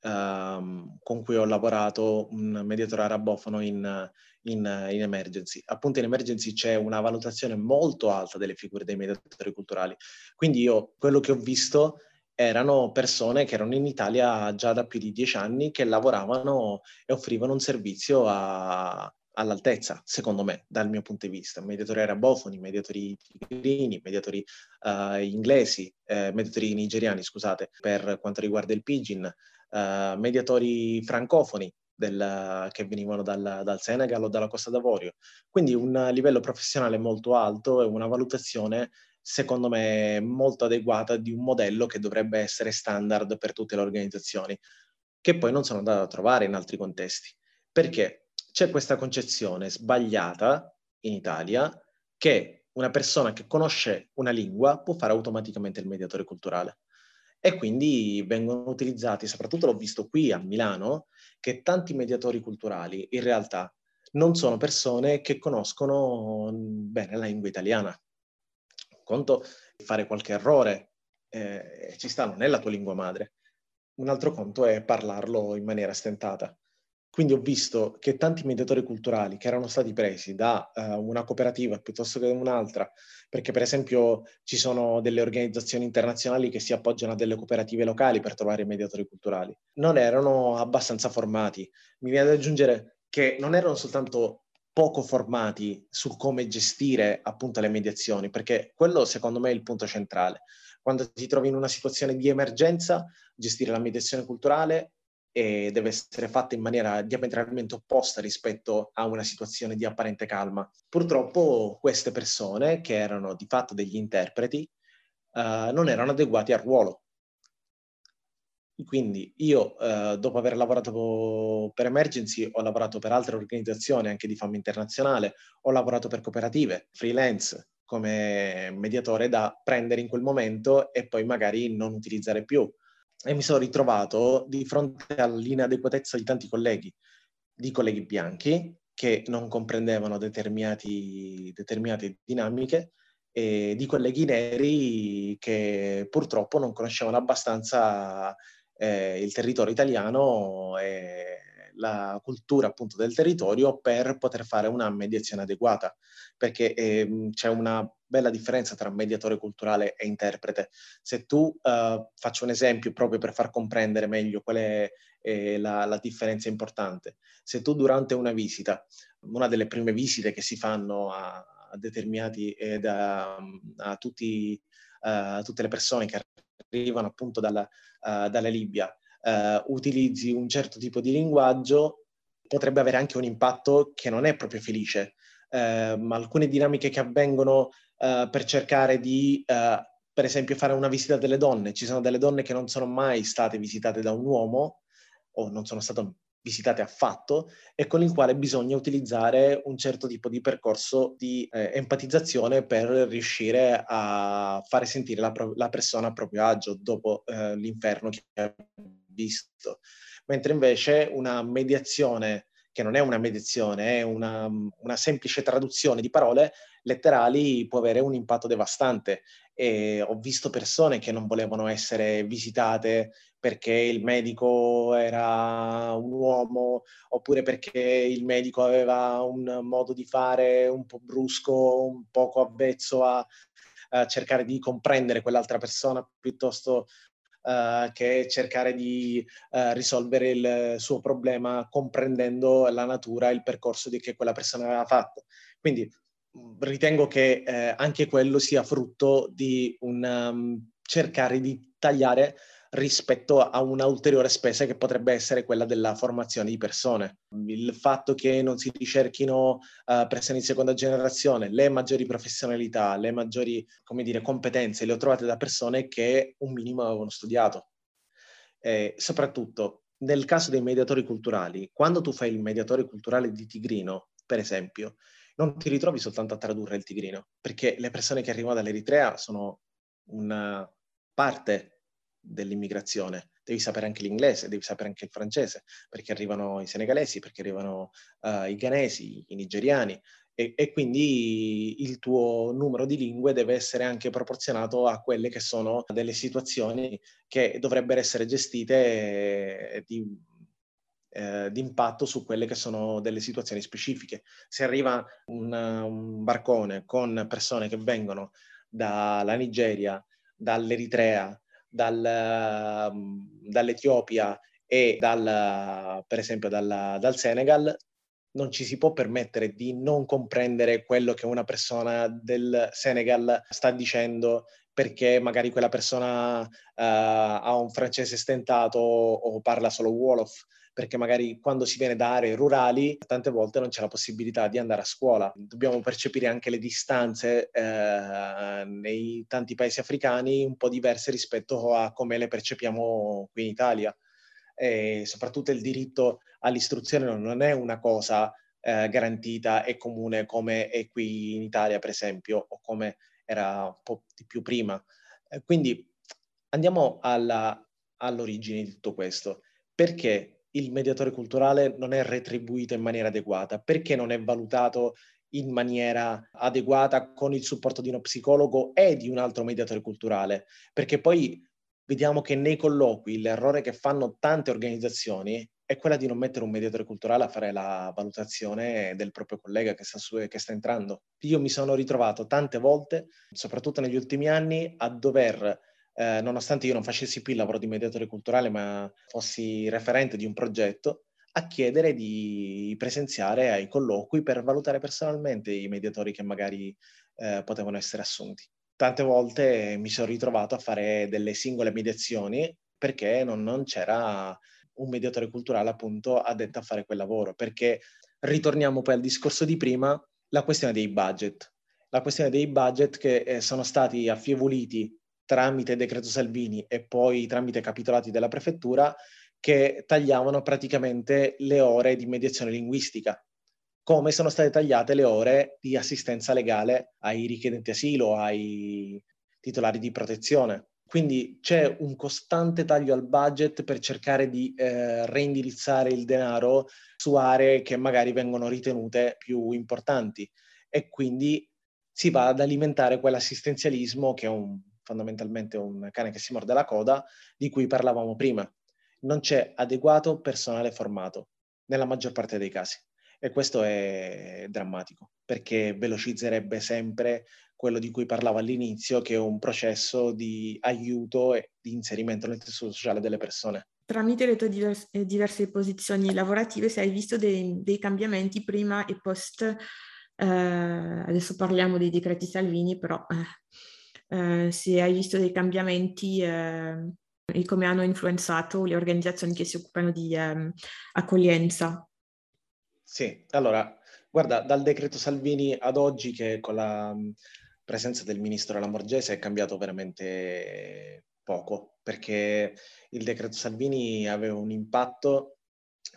ehm, con cui ho lavorato, un mediatore arabofono in, in, in emergency. Appunto in emergency c'è una valutazione molto alta delle figure dei mediatori culturali. Quindi io quello che ho visto erano persone che erano in Italia già da più di dieci anni che lavoravano e offrivano un servizio a, all'altezza, secondo me, dal mio punto di vista. Mediatori arabofoni, mediatori tigrini, mediatori uh, inglesi, eh, mediatori nigeriani, scusate, per quanto riguarda il pidgin, uh, mediatori francofoni del, che venivano dal, dal, Senegal o dalla Costa d'Avorio. Quindi un livello professionale molto alto e una valutazione secondo me molto adeguata di un modello che dovrebbe essere standard per tutte le organizzazioni, che poi non sono andato a trovare in altri contesti. Perché c'è questa concezione sbagliata in Italia che una persona che conosce una lingua può fare automaticamente il mediatore culturale. E quindi vengono utilizzati, soprattutto l'ho visto qui a Milano, che tanti mediatori culturali in realtà non sono persone che conoscono bene la lingua italiana conto fare qualche errore, eh, ci sta, non è la tua lingua madre. Un altro conto è parlarlo in maniera stentata. Quindi ho visto che tanti mediatori culturali che erano stati presi da uh, una cooperativa piuttosto che da un'altra, perché per esempio ci sono delle organizzazioni internazionali che si appoggiano a delle cooperative locali per trovare i mediatori culturali, non erano abbastanza formati. Mi viene da aggiungere che non erano soltanto poco formati su come gestire appunto le mediazioni, perché quello secondo me è il punto centrale. Quando ti trovi in una situazione di emergenza, gestire la mediazione culturale eh, deve essere fatta in maniera diametralmente opposta rispetto a una situazione di apparente calma. Purtroppo queste persone, che erano di fatto degli interpreti, eh, non erano adeguati al ruolo. Quindi io, eh, dopo aver lavorato per Emergency, ho lavorato per altre organizzazioni anche di fama internazionale, ho lavorato per cooperative, freelance, come mediatore da prendere in quel momento e poi magari non utilizzare più. E mi sono ritrovato di fronte all'inadeguatezza di tanti colleghi, di colleghi bianchi che non comprendevano determinate dinamiche e di colleghi neri che purtroppo non conoscevano abbastanza eh, il territorio italiano e la cultura appunto del territorio per poter fare una mediazione adeguata, perché eh, c'è una bella differenza tra mediatore culturale e interprete. Se tu, uh, faccio un esempio proprio per far comprendere meglio qual è eh, la, la differenza importante, se tu durante una visita, una delle prime visite che si fanno a, a determinati, eh, da, a tutti, uh, tutte le persone che arrivano appunto dalla, uh, dalla Libia, uh, utilizzi un certo tipo di linguaggio, potrebbe avere anche un impatto che non è proprio felice. Eh, ma alcune dinamiche che avvengono per cercare di, per esempio, fare una visita delle donne. Ci sono delle donne che non sono mai state visitate da un uomo o non sono state visitate affatto e con il quale bisogna utilizzare un certo tipo di percorso di eh, empatizzazione per riuscire a fare sentire la, la persona a proprio agio dopo eh, l'inferno che ha visto. Mentre invece una mediazione, che non è una mediazione, è una, una semplice traduzione di parole letterali, può avere un impatto devastante. E ho visto persone che non volevano essere visitate perché il medico era un uomo oppure perché il medico aveva un modo di fare un po' brusco, un poco avvezzo a, a cercare di comprendere quell'altra persona piuttosto uh, che cercare di uh, risolvere il suo problema comprendendo la natura e il percorso di che quella persona aveva fatto. Quindi ritengo che eh, anche quello sia frutto di un um, cercare di tagliare rispetto a una ulteriore spesa che potrebbe essere quella della formazione di persone. Il fatto che non si ricerchino uh, persone di seconda generazione, le maggiori professionalità, le maggiori, dire, competenze le ho trovate da persone che un minimo avevano studiato. E soprattutto nel caso dei mediatori culturali, quando tu fai il mediatore culturale di Tigrino, per esempio, non ti ritrovi soltanto a tradurre il tigrino, perché le persone che arrivano dall'Eritrea sono una parte dell'immigrazione. Devi sapere anche l'inglese, devi sapere anche il francese, perché arrivano i senegalesi, perché arrivano uh, i ghanesi, i nigeriani, e, e, quindi il tuo numero di lingue deve essere anche proporzionato a quelle che sono delle situazioni che dovrebbero essere gestite di, eh, di su quelle che sono delle situazioni specifiche. Se arriva un, un barcone con persone che vengono dalla Nigeria, dall'Eritrea, dal, dall'Etiopia e dal, per esempio dal, dal Senegal, non ci si può permettere di non comprendere quello che una persona del Senegal sta dicendo perché magari quella persona uh, ha un francese stentato o parla solo Wolof perché magari quando si viene da aree rurali tante volte non c'è la possibilità di andare a scuola. Dobbiamo percepire anche le distanze eh, nei tanti paesi africani un po' diverse rispetto a come le percepiamo qui in Italia. E soprattutto il diritto all'istruzione non è una cosa eh, garantita e comune come è qui in Italia, per esempio, o come era un po' di più prima. Eh, quindi andiamo alla, all'origine di tutto questo. Perché il mediatore culturale non è retribuito in maniera adeguata? Perché non è valutato in maniera adeguata con il supporto di uno psicologo e di un altro mediatore culturale? Perché poi vediamo che nei colloqui l'errore che fanno tante organizzazioni è quella di non mettere un mediatore culturale a fare la valutazione del proprio collega che sta, su, che sta entrando. Io mi sono ritrovato tante volte, soprattutto negli ultimi anni, a dover eh, nonostante io non facessi più il lavoro di mediatore culturale, ma fossi referente di un progetto, a chiedere di presenziare ai colloqui per valutare personalmente i mediatori che magari eh, potevano essere assunti. Tante volte mi sono ritrovato a fare delle singole mediazioni perché non, non c'era un mediatore culturale appunto addetto a fare quel lavoro, perché ritorniamo poi al discorso di prima, la questione dei budget. La questione dei budget che eh, sono stati affievoliti tramite decreto Salvini e poi tramite capitolati della prefettura che tagliavano praticamente le ore di mediazione linguistica, come sono state tagliate le ore di assistenza legale ai richiedenti asilo, ai titolari di protezione. Quindi c'è un costante taglio al budget per cercare di eh, reindirizzare il denaro su aree che magari vengono ritenute più importanti e quindi si va ad alimentare quell'assistenzialismo che è un fondamentalmente un cane che si morde la coda, di cui parlavamo prima. Non c'è adeguato personale formato nella maggior parte dei casi. E questo è drammatico, perché velocizzerebbe sempre quello di cui parlavo all'inizio, che è un processo di aiuto e di inserimento nel tessuto sociale delle persone. Tramite le tue diverse, eh, diverse posizioni lavorative, se hai visto dei, dei cambiamenti prima e post, eh, adesso parliamo dei decreti Salvini, però eh, eh, se hai visto dei cambiamenti eh, e come hanno influenzato le organizzazioni che si occupano di eh, accoglienza. Sì, allora, guarda, dal decreto Salvini ad oggi che con la mh, presenza del ministro Lamorgese è cambiato veramente poco, perché il decreto Salvini aveva un impatto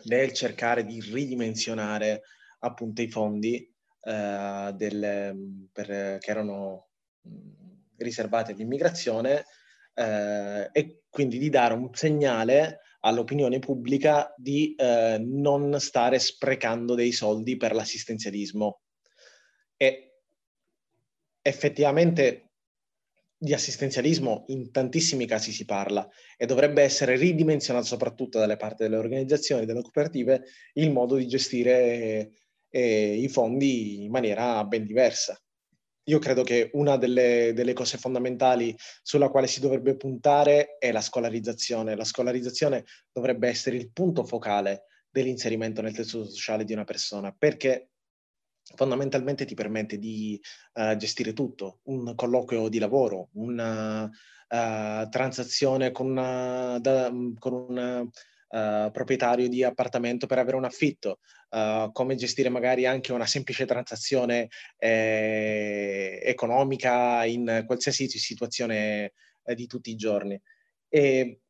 nel cercare di ridimensionare appunto i fondi eh, del, per, che erano mh, riservati all'immigrazione eh, e quindi di dare un segnale all'opinione pubblica di eh, non stare sprecando dei soldi per l'assistenzialismo. E effettivamente di assistenzialismo in tantissimi casi si parla e dovrebbe essere ridimensionato soprattutto dalle parti delle organizzazioni, delle cooperative, il modo di gestire eh, i fondi in maniera ben diversa io credo che una delle, delle, cose fondamentali sulla quale si dovrebbe puntare è la scolarizzazione. La scolarizzazione dovrebbe essere il punto focale dell'inserimento nel tessuto sociale di una persona, perché fondamentalmente ti permette di uh, gestire tutto, un colloquio di lavoro, una uh, transazione con, una, da, con un uh, proprietario di appartamento per avere un affitto, uh, come gestire magari anche una semplice transazione eh, economica in qualsiasi situazione eh, di tutti i giorni. E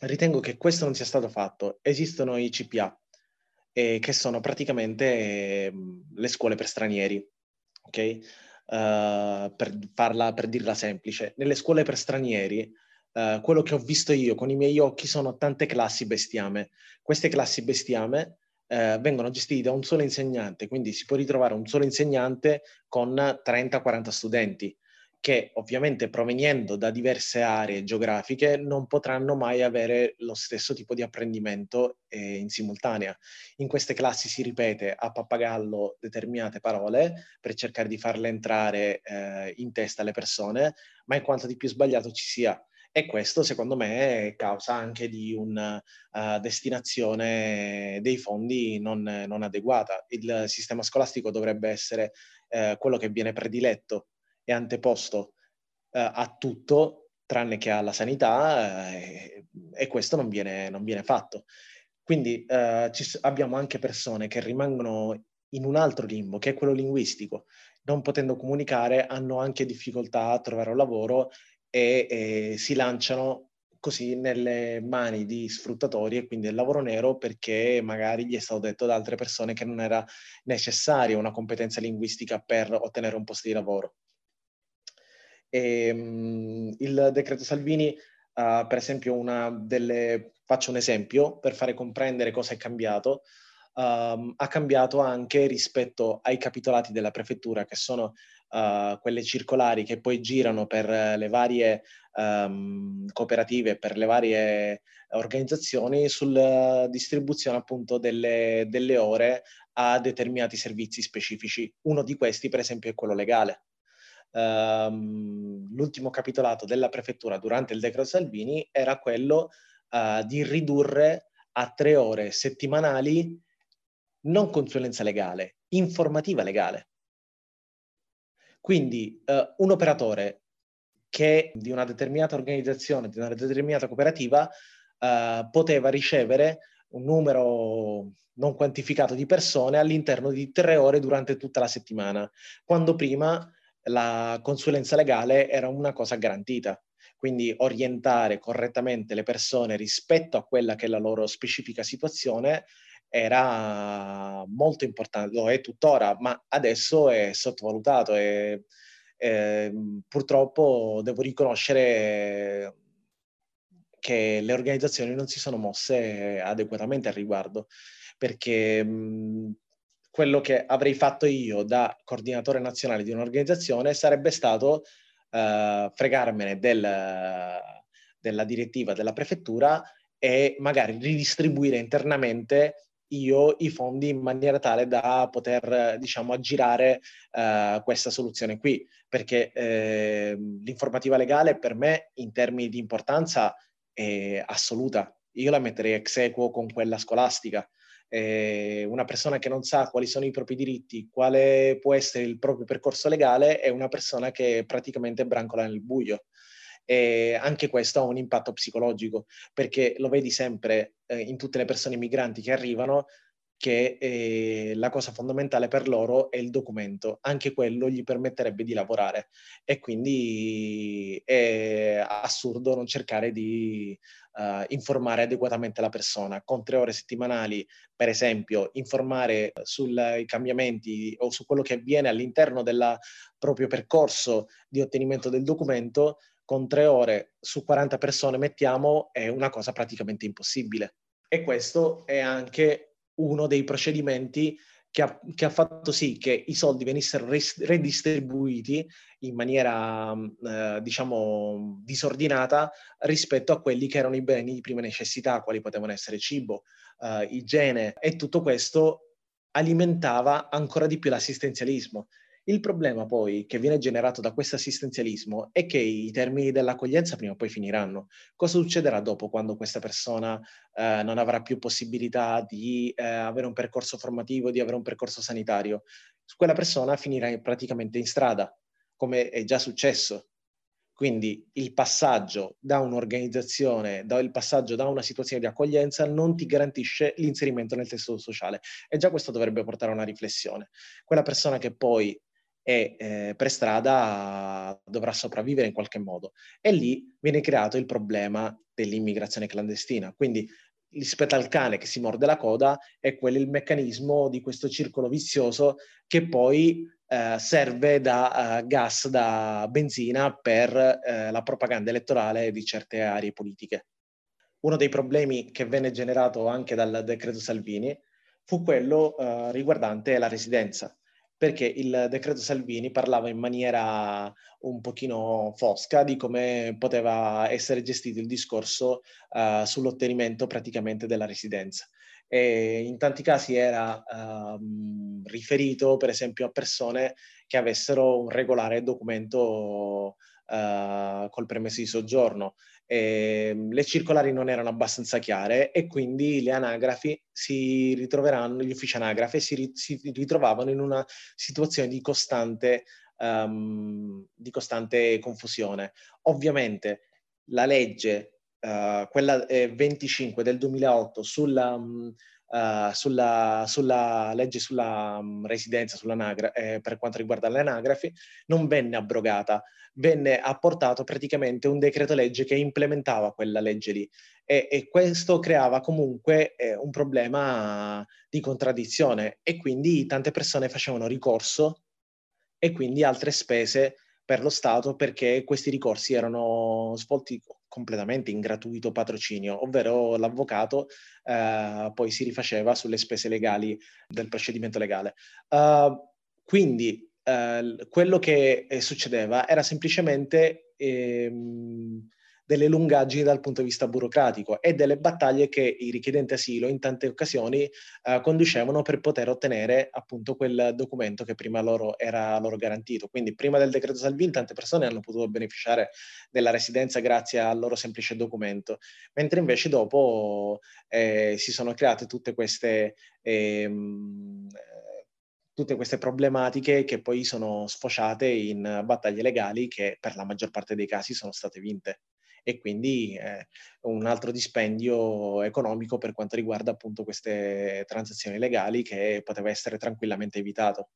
ritengo che questo non sia stato fatto. Esistono i CPA, eh, che sono praticamente ehm, le scuole per stranieri, ok? Uh, per, farla, per dirla semplice, nelle scuole per stranieri uh, quello che ho visto io con i miei occhi sono tante classi bestiame. Queste classi bestiame eh, vengono gestiti da un solo insegnante, quindi si può ritrovare un solo insegnante con 30-40 studenti che ovviamente provenendo da diverse aree geografiche non potranno mai avere lo stesso tipo di apprendimento eh, in simultanea. In queste classi si ripete a pappagallo determinate parole per cercare di farle entrare eh, in testa alle persone, ma in quanto di più sbagliato ci sia e questo secondo me è causa anche di una uh, destinazione dei fondi non, non, adeguata. Il sistema scolastico dovrebbe essere uh, quello che viene prediletto e anteposto uh, a tutto tranne che alla sanità e, e, questo non viene, non viene fatto. Quindi ci, abbiamo anche persone che rimangono in un altro limbo, che è quello linguistico. Non potendo comunicare, hanno anche difficoltà a trovare un lavoro e, e si lanciano così nelle mani di sfruttatori e quindi del lavoro nero perché magari gli è stato detto da altre persone che non era necessaria una competenza linguistica per ottenere un posto di lavoro. E, um, il decreto Salvini, uh, per esempio, una delle, faccio un esempio per fare comprendere cosa è cambiato, um, ha cambiato anche rispetto ai capitolati della prefettura che sono uh, quelle circolari che poi girano per le varie um, cooperative, per le varie organizzazioni sulla distribuzione appunto delle, delle ore a determinati servizi specifici. Uno di questi, per esempio, è quello legale. Um, l'ultimo capitolato della prefettura durante il decreto Salvini era quello uh, di ridurre a tre ore settimanali non consulenza legale, informativa legale. Quindi eh, un operatore che di una determinata organizzazione, di una determinata cooperativa, eh, poteva ricevere un numero non quantificato di persone all'interno di tre ore durante tutta la settimana, quando prima la consulenza legale era una cosa garantita. Quindi orientare correttamente le persone rispetto a quella che è la loro specifica situazione era molto importante, lo è tuttora, ma adesso è sottovalutato e eh, purtroppo devo riconoscere che le organizzazioni non si sono mosse adeguatamente al riguardo, perché mh, quello che avrei fatto io da coordinatore nazionale di un'organizzazione sarebbe stato uh, fregarmene del, della direttiva della prefettura e magari ridistribuire internamente io i fondi in maniera tale da poter, diciamo, aggirare uh, questa soluzione qui, perché eh, l'informativa legale per me in termini di importanza è assoluta. Io la metterei ex equo con quella scolastica. Eh, una persona che non sa quali sono i propri diritti, quale può essere il proprio percorso legale, è una persona che praticamente brancola nel buio e anche questo ha un impatto psicologico perché lo vedi sempre eh, in tutte le persone migranti che arrivano che eh, la cosa fondamentale per loro è il documento, anche quello gli permetterebbe di lavorare e quindi è assurdo non cercare di uh, informare adeguatamente la persona. Con tre ore settimanali, per esempio, informare sui cambiamenti o su quello che avviene all'interno del proprio percorso di ottenimento del documento, con tre ore su 40 persone mettiamo, è una cosa praticamente impossibile. E questo è anche uno dei procedimenti che ha, che ha, fatto sì che i soldi venissero res- redistribuiti in maniera, eh, diciamo, disordinata rispetto a quelli che erano i beni di prima necessità, quali potevano essere cibo, eh, igiene, e tutto questo alimentava ancora di più l'assistenzialismo. Il problema poi che viene generato da questo assistenzialismo è che i termini dell'accoglienza prima o poi finiranno. Cosa succederà dopo quando questa persona eh, non avrà più possibilità di eh, avere un percorso formativo, di avere un percorso sanitario? Quella persona finirà praticamente in strada, come è già successo. Quindi il passaggio da un'organizzazione, da, il passaggio da una situazione di accoglienza non ti garantisce l'inserimento nel tessuto sociale. E già questo dovrebbe portare a una riflessione. Quella persona che poi e eh, per strada dovrà sopravvivere in qualche modo. E lì viene creato il problema dell'immigrazione clandestina. Quindi rispetto al cane che si morde la coda è quello il meccanismo di questo circolo vizioso che poi eh, serve da uh, gas, da benzina per eh, la propaganda elettorale di certe aree politiche. Uno dei problemi che venne generato anche dal decreto Salvini fu quello uh, riguardante la residenza perché il decreto Salvini parlava in maniera un pochino fosca di come poteva essere gestito il discorso uh, sull'ottenimento praticamente della residenza. E in tanti casi era uh, riferito per esempio a persone che avessero un regolare documento uh, col permesso di soggiorno eh, le circolari non erano abbastanza chiare e quindi le anagrafi si ritroveranno, gli uffici anagrafe si, si ritrovavano in una situazione di costante, um, di costante confusione. Ovviamente la legge, uh, quella eh, 25 del 2008 sulla... Um, Uh, sulla, sulla, legge sulla um, residenza, sull'anagra- eh, per quanto riguarda le anagrafi, non venne abrogata, venne apportato praticamente un decreto legge che implementava quella legge lì. E, e questo creava comunque eh, un problema di contraddizione. E quindi tante persone facevano ricorso e quindi altre spese per lo Stato perché questi ricorsi erano svolti completamente in gratuito patrocinio, ovvero l'avvocato eh, poi si rifaceva sulle spese legali del procedimento legale. Uh, quindi eh, quello che eh, succedeva era semplicemente ehm, delle lungaggini dal punto di vista burocratico e delle battaglie che i richiedenti asilo in tante occasioni eh, conducevano per poter ottenere appunto quel documento che prima loro era loro garantito. Quindi prima del decreto Salvini tante persone hanno potuto beneficiare della residenza grazie al loro semplice documento, mentre invece dopo eh, si sono create tutte queste... Ehm, tutte queste problematiche che poi sono sfociate in battaglie legali che per la maggior parte dei casi sono state vinte e quindi eh, un altro dispendio economico per quanto riguarda appunto queste transazioni legali che poteva essere tranquillamente evitato.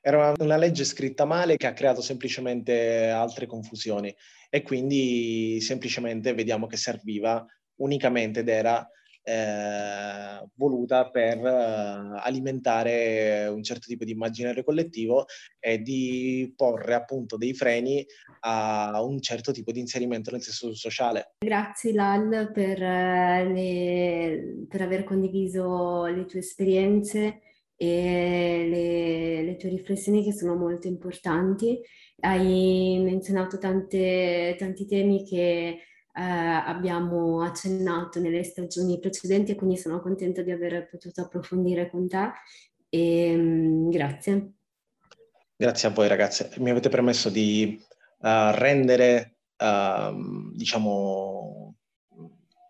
Era una legge scritta male che ha creato semplicemente altre confusioni e quindi semplicemente vediamo che serviva unicamente ed era eh, voluta per eh, alimentare un certo tipo di immaginario collettivo e di porre appunto dei freni a un certo tipo di inserimento nel tessuto sociale. Grazie Lal per, eh, le, per aver condiviso le tue esperienze e le, le, tue riflessioni che sono molto importanti. Hai menzionato tante, tanti temi che eh, abbiamo accennato nelle stagioni precedenti e quindi sono contenta di aver potuto approfondire con te e um, grazie. Grazie a voi ragazze, mi avete permesso di uh, rendere, uh, diciamo,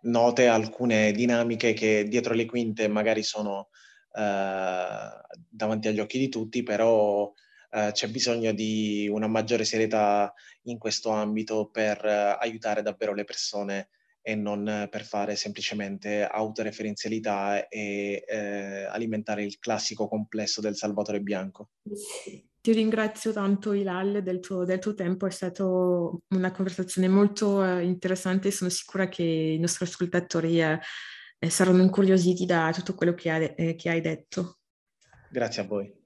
note alcune dinamiche che dietro le quinte magari sono uh, davanti agli occhi di tutti, però eh, c'è bisogno di una maggiore serietà in questo ambito per eh, aiutare davvero le persone e non per fare semplicemente autoreferenzialità e eh, alimentare il classico complesso del Salvatore Bianco. Ti ringrazio tanto Ilal del tuo, del tuo tempo, è stata una conversazione molto eh, interessante e sono sicura che i nostri ascoltatori eh, eh saranno incuriositi da tutto quello che, ha, eh, che hai detto. Grazie a voi.